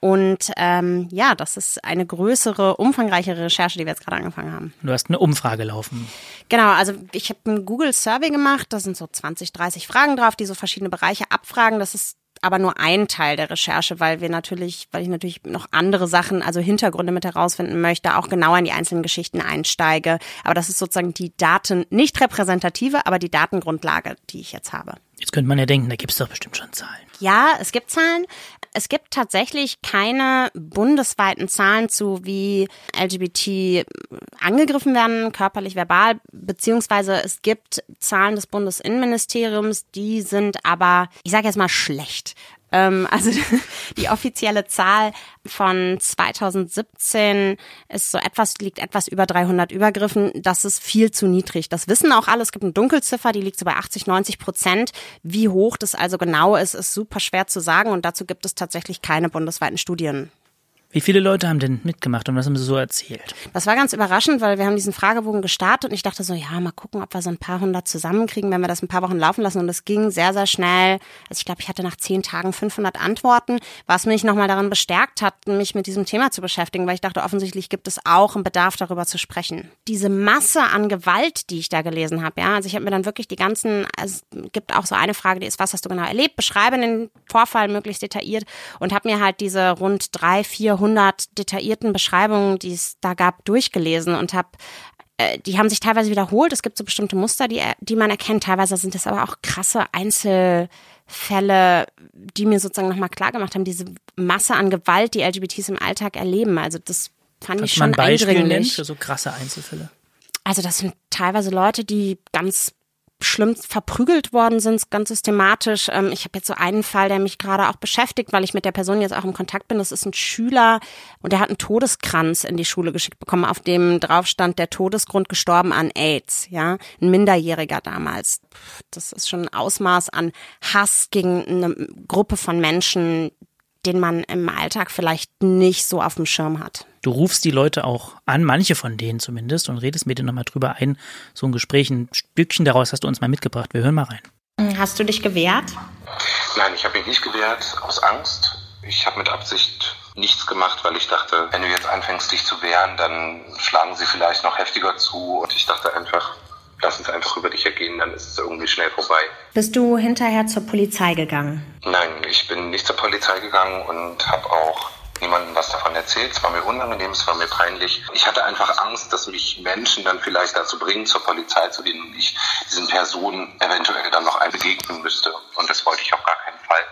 Und ähm, ja, das ist eine größere, umfangreichere Recherche, die wir jetzt gerade angefangen haben. Du hast eine Umfrage laufen. Genau, also ich habe einen Google Survey gemacht, da sind so 20, 30 Fragen drauf, die so verschiedene Bereiche abfragen. Das ist aber nur ein Teil der Recherche, weil wir natürlich, weil ich natürlich noch andere Sachen, also Hintergründe mit herausfinden möchte, auch genauer in die einzelnen Geschichten einsteige. Aber das ist sozusagen die Daten, nicht repräsentative, aber die Datengrundlage, die ich jetzt habe. Jetzt könnte man ja denken, da gibt es doch bestimmt schon Zahlen. Ja, es gibt Zahlen. Es gibt tatsächlich keine bundesweiten Zahlen zu, wie LGBT angegriffen werden, körperlich, verbal, beziehungsweise es gibt Zahlen des Bundesinnenministeriums, die sind aber, ich sage jetzt mal, schlecht. Ähm, also *laughs* die offizielle Zahl von 2017 ist so etwas, liegt etwas über 300 Übergriffen. Das ist viel zu niedrig. Das wissen auch alle. Es gibt eine Dunkelziffer, die liegt so bei 80, 90 Prozent. Wie hoch das also genau ist, ist super schwer zu sagen. Und dazu gibt es tatsächlich keine bundesweiten Studien. Wie viele Leute haben denn mitgemacht und was haben sie so erzählt? Das war ganz überraschend, weil wir haben diesen Fragebogen gestartet und ich dachte so, ja, mal gucken, ob wir so ein paar hundert zusammenkriegen, wenn wir das ein paar Wochen laufen lassen. Und es ging sehr, sehr schnell. Also ich glaube, ich hatte nach zehn Tagen 500 Antworten, was mich nochmal daran bestärkt hat, mich mit diesem Thema zu beschäftigen, weil ich dachte, offensichtlich gibt es auch einen Bedarf, darüber zu sprechen. Diese Masse an Gewalt, die ich da gelesen habe, ja, also ich habe mir dann wirklich die ganzen, also es gibt auch so eine Frage, die ist, was hast du genau erlebt? Beschreibe den Vorfall möglichst detailliert und habe mir halt diese rund drei, vier 400 detaillierten Beschreibungen, die es da gab, durchgelesen und habe äh, die haben sich teilweise wiederholt. Es gibt so bestimmte Muster, die, die man erkennt. Teilweise sind es aber auch krasse Einzelfälle, die mir sozusagen nochmal klar gemacht haben, diese Masse an Gewalt, die LGBTs im Alltag erleben. Also das fand Kannst ich schon man Beispiel eindringlich. nennen für so krasse Einzelfälle? Also das sind teilweise Leute, die ganz schlimm verprügelt worden sind, ganz systematisch. Ähm, ich habe jetzt so einen Fall, der mich gerade auch beschäftigt, weil ich mit der Person jetzt auch im Kontakt bin. Das ist ein Schüler und der hat einen Todeskranz in die Schule geschickt bekommen, auf dem drauf stand, der Todesgrund gestorben an AIDS, ja, ein Minderjähriger damals. Das ist schon ein Ausmaß an Hass gegen eine Gruppe von Menschen, den man im Alltag vielleicht nicht so auf dem Schirm hat. Du rufst die Leute auch an, manche von denen zumindest, und redest mit denen nochmal drüber ein. So ein Gespräch, ein Stückchen daraus hast du uns mal mitgebracht. Wir hören mal rein. Hast du dich gewehrt? Nein, ich habe mich nicht gewehrt aus Angst. Ich habe mit Absicht nichts gemacht, weil ich dachte, wenn du jetzt anfängst, dich zu wehren, dann schlagen sie vielleicht noch heftiger zu. Und ich dachte einfach, lass es einfach über dich ergehen, dann ist es irgendwie schnell vorbei. Bist du hinterher zur Polizei gegangen? Nein, ich bin nicht zur Polizei gegangen und habe auch niemandem was davon erzählt. Es war mir unangenehm, es war mir peinlich. Ich hatte einfach Angst, dass mich Menschen dann vielleicht dazu bringen, zur Polizei zu gehen und ich diesen Personen eventuell dann noch ein begegnen müsste. Und das wollte ich auf gar keinen Fall.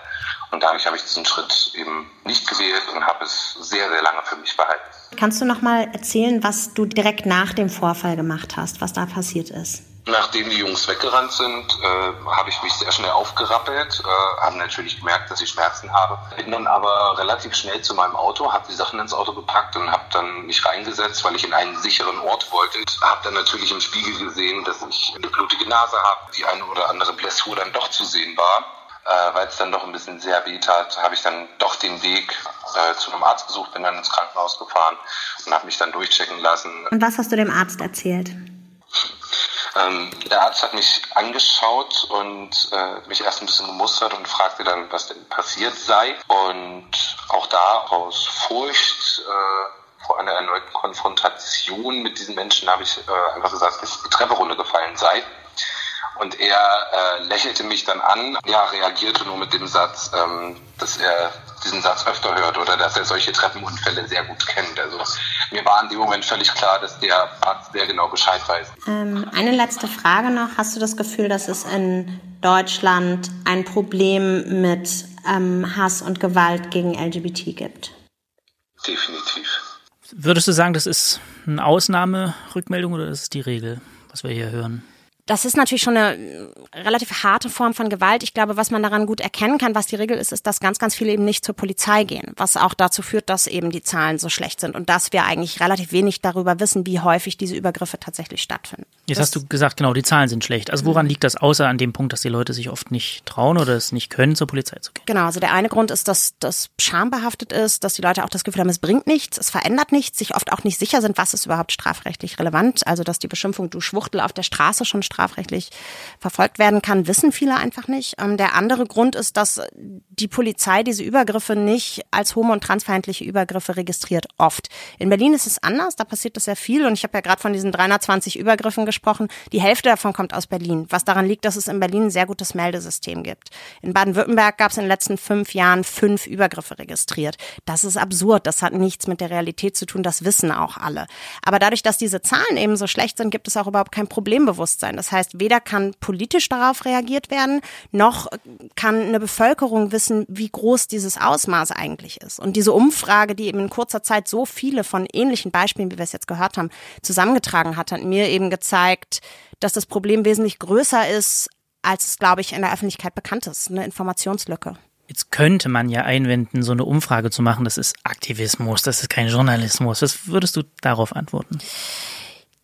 Und dadurch habe ich diesen Schritt eben nicht gewählt und habe es sehr, sehr lange für mich behalten. Kannst du noch mal erzählen, was du direkt nach dem Vorfall gemacht hast, was da passiert ist? Nachdem die Jungs weggerannt sind, äh, habe ich mich sehr schnell aufgerappelt, äh, habe natürlich gemerkt, dass ich Schmerzen habe. Bin dann aber relativ schnell zu meinem Auto, habe die Sachen ins Auto gepackt und habe dann mich reingesetzt, weil ich in einen sicheren Ort wollte. Habe dann natürlich im Spiegel gesehen, dass ich eine blutige Nase habe, die eine oder andere Blessur dann doch zu sehen war. Äh, weil es dann doch ein bisschen sehr weh tat, habe ich dann doch den Weg äh, zu einem Arzt gesucht, bin dann ins Krankenhaus gefahren und habe mich dann durchchecken lassen. Und was hast du dem Arzt erzählt? Ähm, der Arzt hat mich angeschaut und äh, mich erst ein bisschen gemustert und fragte dann, was denn passiert sei. Und auch da aus Furcht äh, vor einer erneuten Konfrontation mit diesen Menschen habe ich äh, einfach gesagt, dass die Treppe runtergefallen sei. Und er äh, lächelte mich dann an, ja, reagierte nur mit dem Satz, ähm, dass er diesen Satz öfter hört oder dass er solche Treppenunfälle sehr gut kennt. Also mir war in dem Moment völlig klar, dass der Arzt sehr genau Bescheid weiß. Ähm, eine letzte Frage noch. Hast du das Gefühl, dass es in Deutschland ein Problem mit ähm, Hass und Gewalt gegen LGBT gibt? Definitiv. Würdest du sagen, das ist eine Ausnahmerückmeldung oder das ist die Regel, was wir hier hören? Das ist natürlich schon eine äh, relativ harte Form von Gewalt. Ich glaube, was man daran gut erkennen kann, was die Regel ist, ist, dass ganz, ganz viele eben nicht zur Polizei gehen, was auch dazu führt, dass eben die Zahlen so schlecht sind und dass wir eigentlich relativ wenig darüber wissen, wie häufig diese Übergriffe tatsächlich stattfinden. Jetzt das hast du gesagt, genau, die Zahlen sind schlecht. Also woran liegt das außer an dem Punkt, dass die Leute sich oft nicht trauen oder es nicht können, zur Polizei zu gehen? Genau, also der eine Grund ist, dass das schambehaftet ist, dass die Leute auch das Gefühl haben, es bringt nichts, es verändert nichts, sich oft auch nicht sicher sind, was ist überhaupt strafrechtlich relevant. Also dass die Beschimpfung du Schwuchtel auf der Straße schon strafrechtlich verfolgt werden kann, wissen viele einfach nicht. Ähm, der andere Grund ist, dass die Polizei diese Übergriffe nicht als homo- und transfeindliche Übergriffe registriert, oft. In Berlin ist es anders, da passiert das sehr viel und ich habe ja gerade von diesen 320 Übergriffen gesprochen. Die Hälfte davon kommt aus Berlin, was daran liegt, dass es in Berlin ein sehr gutes Meldesystem gibt. In Baden-Württemberg gab es in den letzten fünf Jahren fünf Übergriffe registriert. Das ist absurd, das hat nichts mit der Realität zu tun, das wissen auch alle. Aber dadurch, dass diese Zahlen eben so schlecht sind, gibt es auch überhaupt kein Problembewusstsein. Das heißt, weder kann politisch darauf reagiert werden, noch kann eine Bevölkerung wissen, wie groß dieses Ausmaß eigentlich ist. Und diese Umfrage, die eben in kurzer Zeit so viele von ähnlichen Beispielen, wie wir es jetzt gehört haben, zusammengetragen hat, hat mir eben gezeigt, dass das Problem wesentlich größer ist, als es, glaube ich, in der Öffentlichkeit bekannt ist. Eine Informationslücke. Jetzt könnte man ja einwenden, so eine Umfrage zu machen, das ist Aktivismus, das ist kein Journalismus. Was würdest du darauf antworten?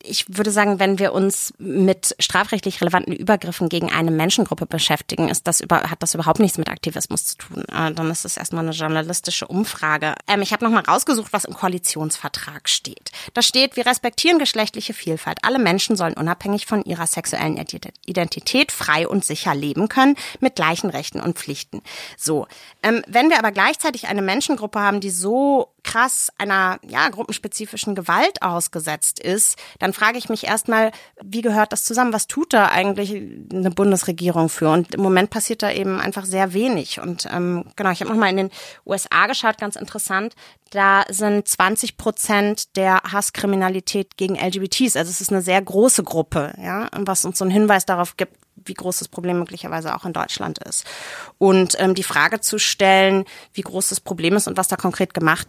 Ich würde sagen, wenn wir uns mit strafrechtlich relevanten Übergriffen gegen eine Menschengruppe beschäftigen, ist das über, hat das überhaupt nichts mit Aktivismus zu tun. Äh, dann ist es erstmal eine journalistische Umfrage. Ähm, ich habe nochmal rausgesucht, was im Koalitionsvertrag steht. Da steht, wir respektieren geschlechtliche Vielfalt. Alle Menschen sollen unabhängig von ihrer sexuellen Identität frei und sicher leben können, mit gleichen Rechten und Pflichten. So. Ähm, wenn wir aber gleichzeitig eine Menschengruppe haben, die so krass einer ja, gruppenspezifischen Gewalt ausgesetzt ist, dann frage ich mich erstmal, wie gehört das zusammen? Was tut da eigentlich eine Bundesregierung für? Und im Moment passiert da eben einfach sehr wenig. Und ähm, genau, ich habe nochmal in den USA geschaut, ganz interessant. Da sind 20 Prozent der Hasskriminalität gegen LGBTs. Also es ist eine sehr große Gruppe, ja, was uns so einen Hinweis darauf gibt, wie groß das Problem möglicherweise auch in Deutschland ist. Und ähm, die Frage zu stellen, wie groß das Problem ist und was da konkret gemacht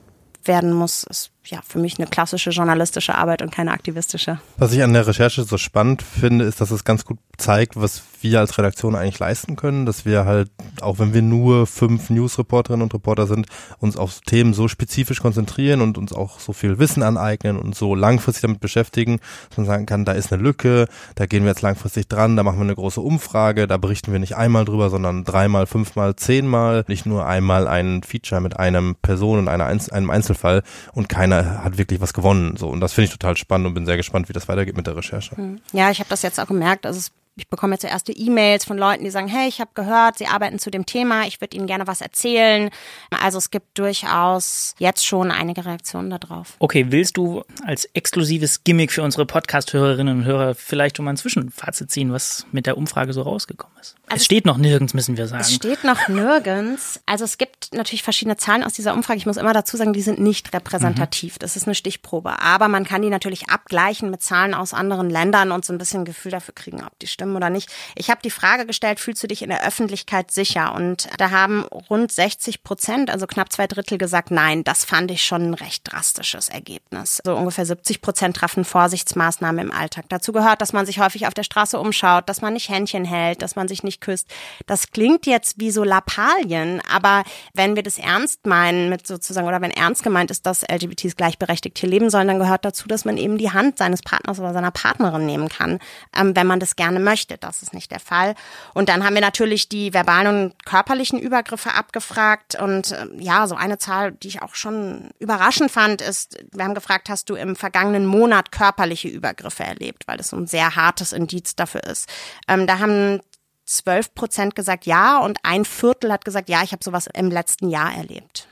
werden muss, ist ja für mich eine klassische journalistische Arbeit und keine aktivistische. Was ich an der Recherche so spannend finde, ist, dass es ganz gut zeigt, was wir als Redaktion eigentlich leisten können, dass wir halt, auch wenn wir nur fünf News-Reporterinnen und Reporter sind, uns auf Themen so spezifisch konzentrieren und uns auch so viel Wissen aneignen und so langfristig damit beschäftigen, dass man sagen kann, da ist eine Lücke, da gehen wir jetzt langfristig dran, da machen wir eine große Umfrage, da berichten wir nicht einmal drüber, sondern dreimal, fünfmal, zehnmal, nicht nur einmal ein Feature mit einem Person und einer, einem Einzelfall und keiner keiner hat wirklich was gewonnen. So und das finde ich total spannend und bin sehr gespannt, wie das weitergeht mit der Recherche. Hm. Ja, ich habe das jetzt auch gemerkt. Also es ich bekomme jetzt erste E-Mails von Leuten, die sagen, hey, ich habe gehört, Sie arbeiten zu dem Thema, ich würde Ihnen gerne was erzählen. Also es gibt durchaus jetzt schon einige Reaktionen darauf. Okay, willst du als exklusives Gimmick für unsere Podcast-Hörerinnen und Hörer vielleicht schon mal ein Zwischenfazit ziehen, was mit der Umfrage so rausgekommen ist? Also es steht noch nirgends, müssen wir sagen. Es steht noch nirgends. Also es gibt natürlich verschiedene Zahlen aus dieser Umfrage. Ich muss immer dazu sagen, die sind nicht repräsentativ. Mhm. Das ist eine Stichprobe. Aber man kann die natürlich abgleichen mit Zahlen aus anderen Ländern und so ein bisschen Gefühl dafür kriegen, ob die stimmen oder nicht. Ich habe die Frage gestellt, fühlst du dich in der Öffentlichkeit sicher? Und da haben rund 60 Prozent, also knapp zwei Drittel gesagt, nein, das fand ich schon ein recht drastisches Ergebnis. So ungefähr 70 Prozent treffen Vorsichtsmaßnahmen im Alltag. Dazu gehört, dass man sich häufig auf der Straße umschaut, dass man nicht Händchen hält, dass man sich nicht küsst. Das klingt jetzt wie so Lappalien, aber wenn wir das ernst meinen mit sozusagen, oder wenn ernst gemeint ist, dass LGBTs gleichberechtigt hier leben sollen, dann gehört dazu, dass man eben die Hand seines Partners oder seiner Partnerin nehmen kann, ähm, wenn man das gerne möchte. Das ist nicht der Fall. Und dann haben wir natürlich die verbalen und körperlichen Übergriffe abgefragt. Und äh, ja, so eine Zahl, die ich auch schon überraschend fand, ist, wir haben gefragt, hast du im vergangenen Monat körperliche Übergriffe erlebt, weil das so ein sehr hartes Indiz dafür ist. Ähm, da haben 12 Prozent gesagt ja und ein Viertel hat gesagt, ja, ich habe sowas im letzten Jahr erlebt.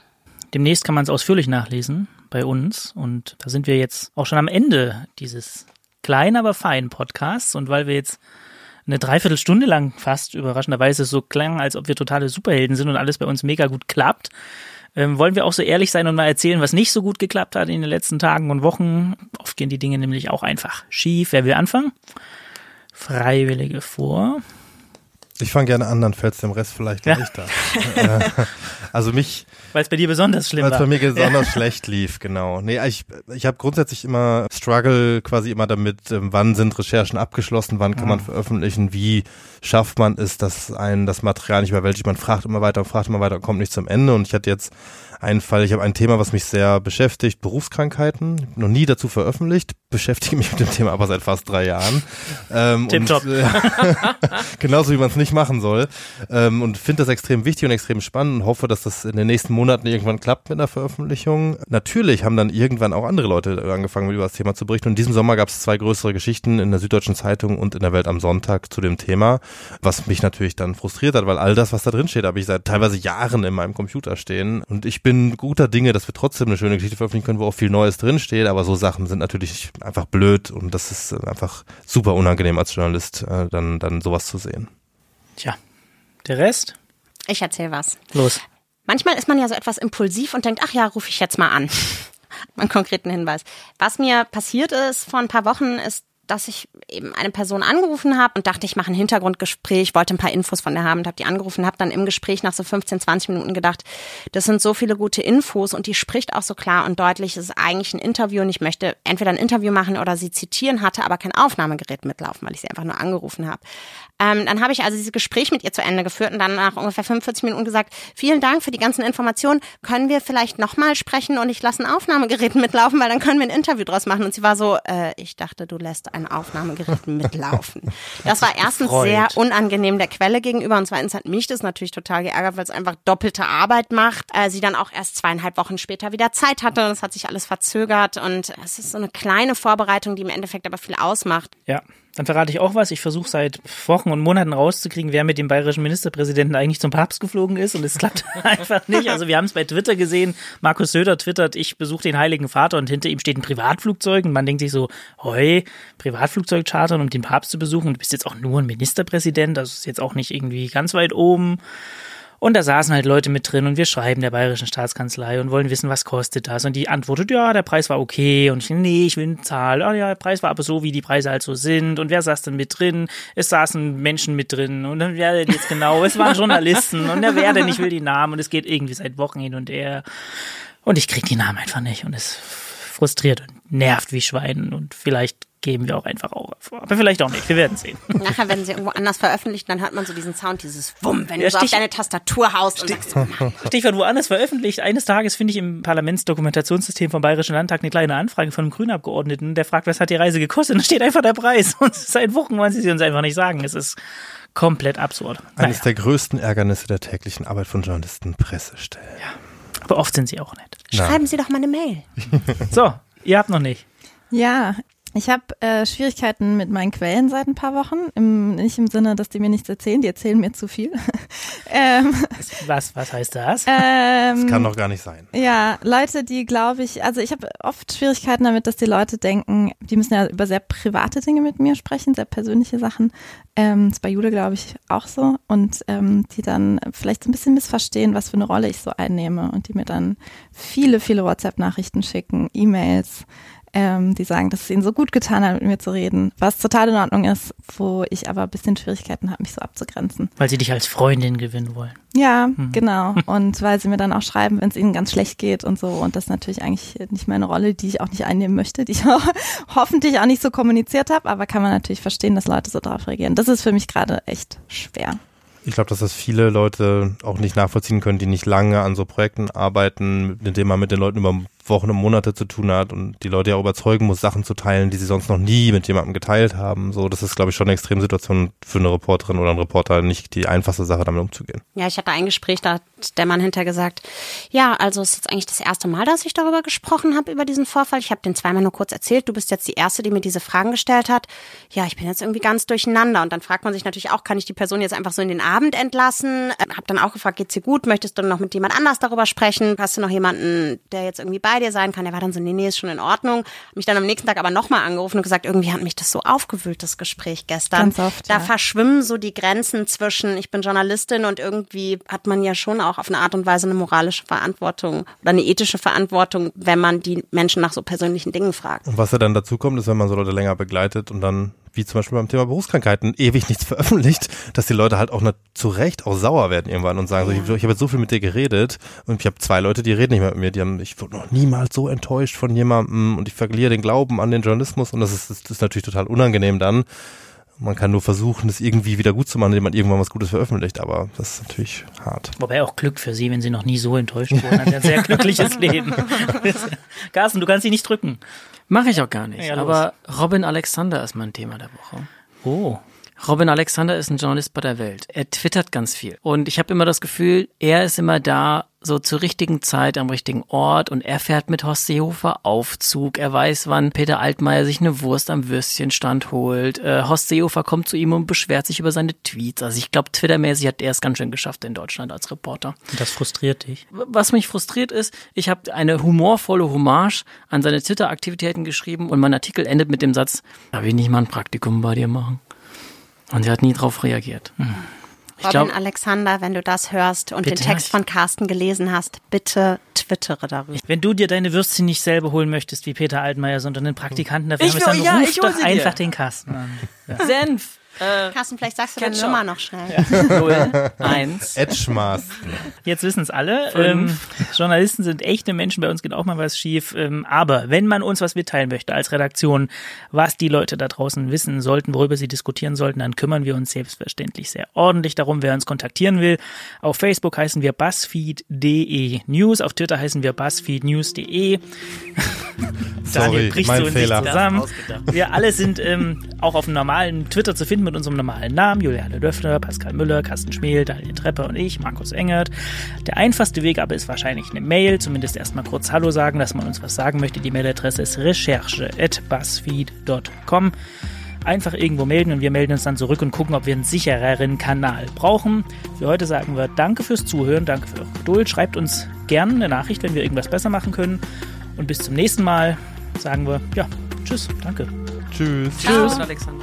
Demnächst kann man es ausführlich nachlesen bei uns und da sind wir jetzt auch schon am Ende dieses kleinen, aber feinen Podcasts und weil wir jetzt eine Dreiviertelstunde lang fast überraschenderweise so klang, als ob wir totale Superhelden sind und alles bei uns mega gut klappt, ähm, wollen wir auch so ehrlich sein und mal erzählen, was nicht so gut geklappt hat in den letzten Tagen und Wochen. Oft gehen die Dinge nämlich auch einfach schief. Wer will anfangen? Freiwillige vor. Ich fange gerne an, dann fällt es dem Rest vielleicht ja. leichter. Äh, *laughs* also mich. Weil es bei dir besonders schlimm war. Weil es bei mir *laughs* besonders schlecht lief, genau. Nee, ich, ich habe grundsätzlich immer Struggle quasi immer damit, ähm, wann sind Recherchen abgeschlossen, wann kann man mhm. veröffentlichen, wie schafft man es, dass ein das Material nicht überwältigt. Man fragt immer weiter, fragt immer weiter, kommt nicht zum Ende. Und ich hatte jetzt einen Fall, ich habe ein Thema, was mich sehr beschäftigt, Berufskrankheiten. Noch nie dazu veröffentlicht, beschäftige mich mit dem Thema aber seit fast drei Jahren. *laughs* Ähm, Tip top. Äh, genauso wie man es nicht machen soll. Ähm, und finde das extrem wichtig und extrem spannend und hoffe, dass das in den nächsten Monaten irgendwann klappt mit einer Veröffentlichung. Natürlich haben dann irgendwann auch andere Leute angefangen, über das Thema zu berichten. Und in diesem Sommer gab es zwei größere Geschichten in der Süddeutschen Zeitung und in der Welt am Sonntag zu dem Thema, was mich natürlich dann frustriert hat, weil all das, was da drin steht, habe ich seit teilweise Jahren in meinem Computer stehen. Und ich bin guter Dinge, dass wir trotzdem eine schöne Geschichte veröffentlichen können, wo auch viel Neues drin steht. Aber so Sachen sind natürlich einfach blöd und das ist einfach super unangenehm als Journalist, äh, dann, dann sowas zu sehen. Tja, der Rest? Ich erzähle was. Los. Manchmal ist man ja so etwas impulsiv und denkt, ach ja, rufe ich jetzt mal an. *laughs* einen konkreten Hinweis. Was mir passiert ist vor ein paar Wochen, ist, dass ich eben eine Person angerufen habe und dachte, ich mache ein Hintergrundgespräch, wollte ein paar Infos von der haben und habe die angerufen, habe dann im Gespräch nach so 15, 20 Minuten gedacht, das sind so viele gute Infos und die spricht auch so klar und deutlich, es ist eigentlich ein Interview und ich möchte entweder ein Interview machen oder sie zitieren, hatte aber kein Aufnahmegerät mitlaufen, weil ich sie einfach nur angerufen habe. Ähm, dann habe ich also dieses Gespräch mit ihr zu Ende geführt und dann nach ungefähr 45 Minuten gesagt, vielen Dank für die ganzen Informationen, können wir vielleicht nochmal sprechen und ich lasse ein Aufnahmegerät *laughs* mitlaufen, weil dann können wir ein Interview draus machen. Und sie war so, äh, ich dachte, du lässt ein Aufnahmegerät *laughs* mitlaufen. Das war erstens Freud. sehr unangenehm der Quelle gegenüber und zweitens hat mich das natürlich total geärgert, weil es einfach doppelte Arbeit macht. Äh, sie dann auch erst zweieinhalb Wochen später wieder Zeit hatte und es hat sich alles verzögert und es ist so eine kleine Vorbereitung, die im Endeffekt aber viel ausmacht. Ja. Dann verrate ich auch was. Ich versuche seit Wochen und Monaten rauszukriegen, wer mit dem bayerischen Ministerpräsidenten eigentlich zum Papst geflogen ist. Und es klappt *laughs* einfach nicht. Also wir haben es bei Twitter gesehen. Markus Söder twittert, ich besuche den Heiligen Vater und hinter ihm steht ein Privatflugzeug. Und man denkt sich so, hoi, Privatflugzeug chartern, um den Papst zu besuchen. Und du bist jetzt auch nur ein Ministerpräsident. Das ist jetzt auch nicht irgendwie ganz weit oben. Und da saßen halt Leute mit drin und wir schreiben der Bayerischen Staatskanzlei und wollen wissen, was kostet das. Und die antwortet, ja, der Preis war okay. Und ich, nee, ich will eine Zahl. Ah ja, der Preis war aber so, wie die Preise halt so sind. Und wer saß denn mit drin? Es saßen Menschen mit drin. Und dann wer denn jetzt genau? Es waren Journalisten. Und wer denn? Ich will die Namen. Und es geht irgendwie seit Wochen hin und her. Und ich krieg die Namen einfach nicht. Und es frustriert und nervt wie Schwein. Und vielleicht geben wir auch einfach auf. Aber vielleicht auch nicht. Wir werden sehen. *laughs* Nachher, wenn sie irgendwo anders veröffentlicht, dann hört man so diesen Sound, dieses Wumm, wenn ja, du so auf deine Tastatur haust Stich, und sagst, Stichwort woanders veröffentlicht. Eines Tages finde ich im Parlamentsdokumentationssystem vom Bayerischen Landtag eine kleine Anfrage von einem Grünabgeordneten, der fragt, was hat die Reise gekostet? Und da steht einfach der Preis. *laughs* Und seit Wochen wollen sie sie uns einfach nicht sagen. Es ist komplett absurd. Eines naja. der größten Ärgernisse der täglichen Arbeit von Journalisten, Pressestellen. Ja. Aber oft sind sie auch nett. Schreiben Sie doch mal eine Mail. so, ihr habt noch nicht. Ja, ich habe äh, Schwierigkeiten mit meinen Quellen seit ein paar Wochen. Im, nicht im Sinne, dass die mir nichts erzählen, die erzählen mir zu viel. *laughs* ähm, was, was heißt das? Ähm, das kann doch gar nicht sein. Ja, Leute, die glaube ich, also ich habe oft Schwierigkeiten damit, dass die Leute denken, die müssen ja über sehr private Dinge mit mir sprechen, sehr persönliche Sachen. Ähm, das ist bei Jude, glaube ich, auch so. Und ähm, die dann vielleicht so ein bisschen missverstehen, was für eine Rolle ich so einnehme und die mir dann viele, viele WhatsApp-Nachrichten schicken, E-Mails ähm, die sagen, dass es ihnen so gut getan hat, mit mir zu reden, was total in Ordnung ist, wo ich aber ein bisschen Schwierigkeiten habe, mich so abzugrenzen. Weil sie dich als Freundin gewinnen wollen. Ja, mhm. genau. *laughs* Und weil sie mir dann auch schreiben, wenn es ihnen ganz schlecht geht und so. Und das ist natürlich eigentlich nicht meine Rolle, die ich auch nicht einnehmen möchte, die ich *laughs* auch hoffentlich auch nicht so kommuniziert habe, aber kann man natürlich verstehen, dass Leute so darauf reagieren. Das ist für mich gerade echt schwer. Ich glaube, dass das viele Leute auch nicht nachvollziehen können, die nicht lange an so Projekten arbeiten, mit denen man mit den Leuten über Wochen und Monate zu tun hat und die Leute ja überzeugen muss, Sachen zu teilen, die sie sonst noch nie mit jemandem geteilt haben. So, das ist, glaube ich, schon eine Extremsituation für eine Reporterin oder einen Reporter, nicht die einfachste Sache, damit umzugehen. Ja, ich hatte ein Gespräch, da hat der Mann hinterher gesagt, ja, also es ist jetzt eigentlich das erste Mal, dass ich darüber gesprochen habe, über diesen Vorfall. Ich habe den zweimal nur kurz erzählt. Du bist jetzt die Erste, die mir diese Fragen gestellt hat. Ja, ich bin jetzt irgendwie ganz durcheinander. Und dann fragt man sich natürlich auch, kann ich die Person jetzt einfach so in den Abend entlassen? Hab dann auch gefragt, geht's dir gut? Möchtest du noch mit jemand anders darüber sprechen? Hast du noch jemanden, der jetzt irgendwie bei bei dir sein kann. Er war dann so, nee, nee, ist schon in Ordnung. Mich dann am nächsten Tag aber nochmal angerufen und gesagt, irgendwie hat mich das so aufgewühlt, das Gespräch gestern. Ganz oft, da ja. verschwimmen so die Grenzen zwischen, ich bin Journalistin und irgendwie hat man ja schon auch auf eine Art und Weise eine moralische Verantwortung oder eine ethische Verantwortung, wenn man die Menschen nach so persönlichen Dingen fragt. Und was ja dann dazu kommt, ist, wenn man so Leute länger begleitet und dann wie zum Beispiel beim Thema Berufskrankheiten, ewig nichts *laughs* veröffentlicht, dass die Leute halt auch ne, zu Recht auch sauer werden irgendwann und sagen, so, ich, ich habe jetzt so viel mit dir geredet und ich habe zwei Leute, die reden nicht mehr mit mir, die haben, ich wurde noch niemals so enttäuscht von jemandem und ich verliere den Glauben an den Journalismus und das ist, das ist natürlich total unangenehm dann. Man kann nur versuchen, das irgendwie wieder gut zu machen, indem man irgendwann was Gutes veröffentlicht, aber das ist natürlich hart. Wobei auch Glück für Sie, wenn Sie noch nie so enttäuscht wurden. Hat ein sehr glückliches *laughs* Leben. *laughs* Carsten, du kannst sie nicht drücken. Mache ich auch gar nicht. Ja, aber Robin Alexander ist mein Thema der Woche. Oh. Robin Alexander ist ein Journalist bei der Welt. Er twittert ganz viel. Und ich habe immer das Gefühl, er ist immer da, so zur richtigen Zeit am richtigen Ort und er fährt mit Horst Seehofer Aufzug. Er weiß, wann Peter Altmaier sich eine Wurst am Würstchenstand holt. Äh, Horst Seehofer kommt zu ihm und beschwert sich über seine Tweets. Also ich glaube, Twittermäßig hat er es ganz schön geschafft in Deutschland als Reporter. Das frustriert dich. Was mich frustriert ist, ich habe eine humorvolle Hommage an seine Twitter-Aktivitäten geschrieben und mein Artikel endet mit dem Satz, darf ich nicht mal ein Praktikum bei dir machen? Und er hat nie darauf reagiert. Hm. Ich Robin glaub- Alexander, wenn du das hörst und den Text von Carsten gelesen hast, bitte twittere darüber. Wenn du dir deine Würstchen nicht selber holen möchtest wie Peter Altmaier, sondern einen Praktikanten dafür Ich haben, dann will- ja, ruf doch sie dir. einfach den Carsten an. Ja. Senf. Carsten, vielleicht sagst du deine. Nummer noch schnell. Null, eins. *laughs* Edgemaß. Jetzt wissen es alle. Ähm, Journalisten sind echte Menschen, bei uns geht auch mal was schief. Ähm, aber wenn man uns was mitteilen möchte als Redaktion, was die Leute da draußen wissen sollten, worüber sie diskutieren sollten, dann kümmern wir uns selbstverständlich sehr ordentlich darum, wer uns kontaktieren will. Auf Facebook heißen wir buzzfeed.de News, auf Twitter heißen wir buzzfeednews.de. *laughs* Daniel bricht mein so in Fehler. sich zusammen. Wir alle sind ähm, auch auf dem normalen Twitter zu finden mit unserem normalen Namen. Juliane Döffner, Pascal Müller, Carsten Schmel, Daniel Trepper und ich, Markus Engert. Der einfachste Weg aber ist wahrscheinlich eine Mail. Zumindest erstmal kurz Hallo sagen, dass man uns was sagen möchte. Die Mailadresse ist recherche.buzzfeed.com. Einfach irgendwo melden und wir melden uns dann zurück und gucken, ob wir einen sichereren Kanal brauchen. Für heute sagen wir Danke fürs Zuhören, danke für eure Geduld. Schreibt uns gerne eine Nachricht, wenn wir irgendwas besser machen können. Und bis zum nächsten Mal sagen wir, ja, tschüss, danke. Tschüss. Tschüss. Alexander.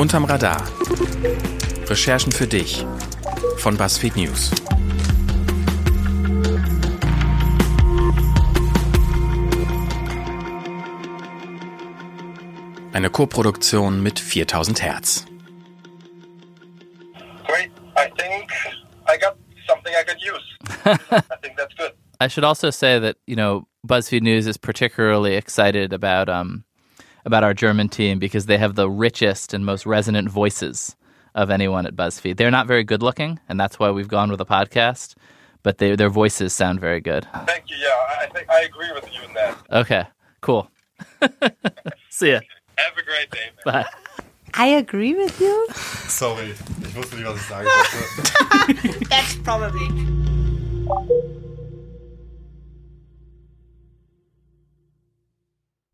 Unterm Radar. Recherchen für dich von BuzzFeed News. Eine Koproduktion mit 4000 Hertz. Great. I think I got something I could use. I think that's good. *laughs* I should also say that you know BuzzFeed News is particularly excited about um, about our German team because they have the richest and most resonant voices of anyone at BuzzFeed. They're not very good looking, and that's why we've gone with a podcast. But they, their voices sound very good. Thank you. Yeah, I think I agree with you in that. Okay, cool. *laughs* See ya. Have a great day. Bye. I agree with you. *laughs* Sorry, ich wusste nicht, was ich sagen sollte. *laughs* That's probably.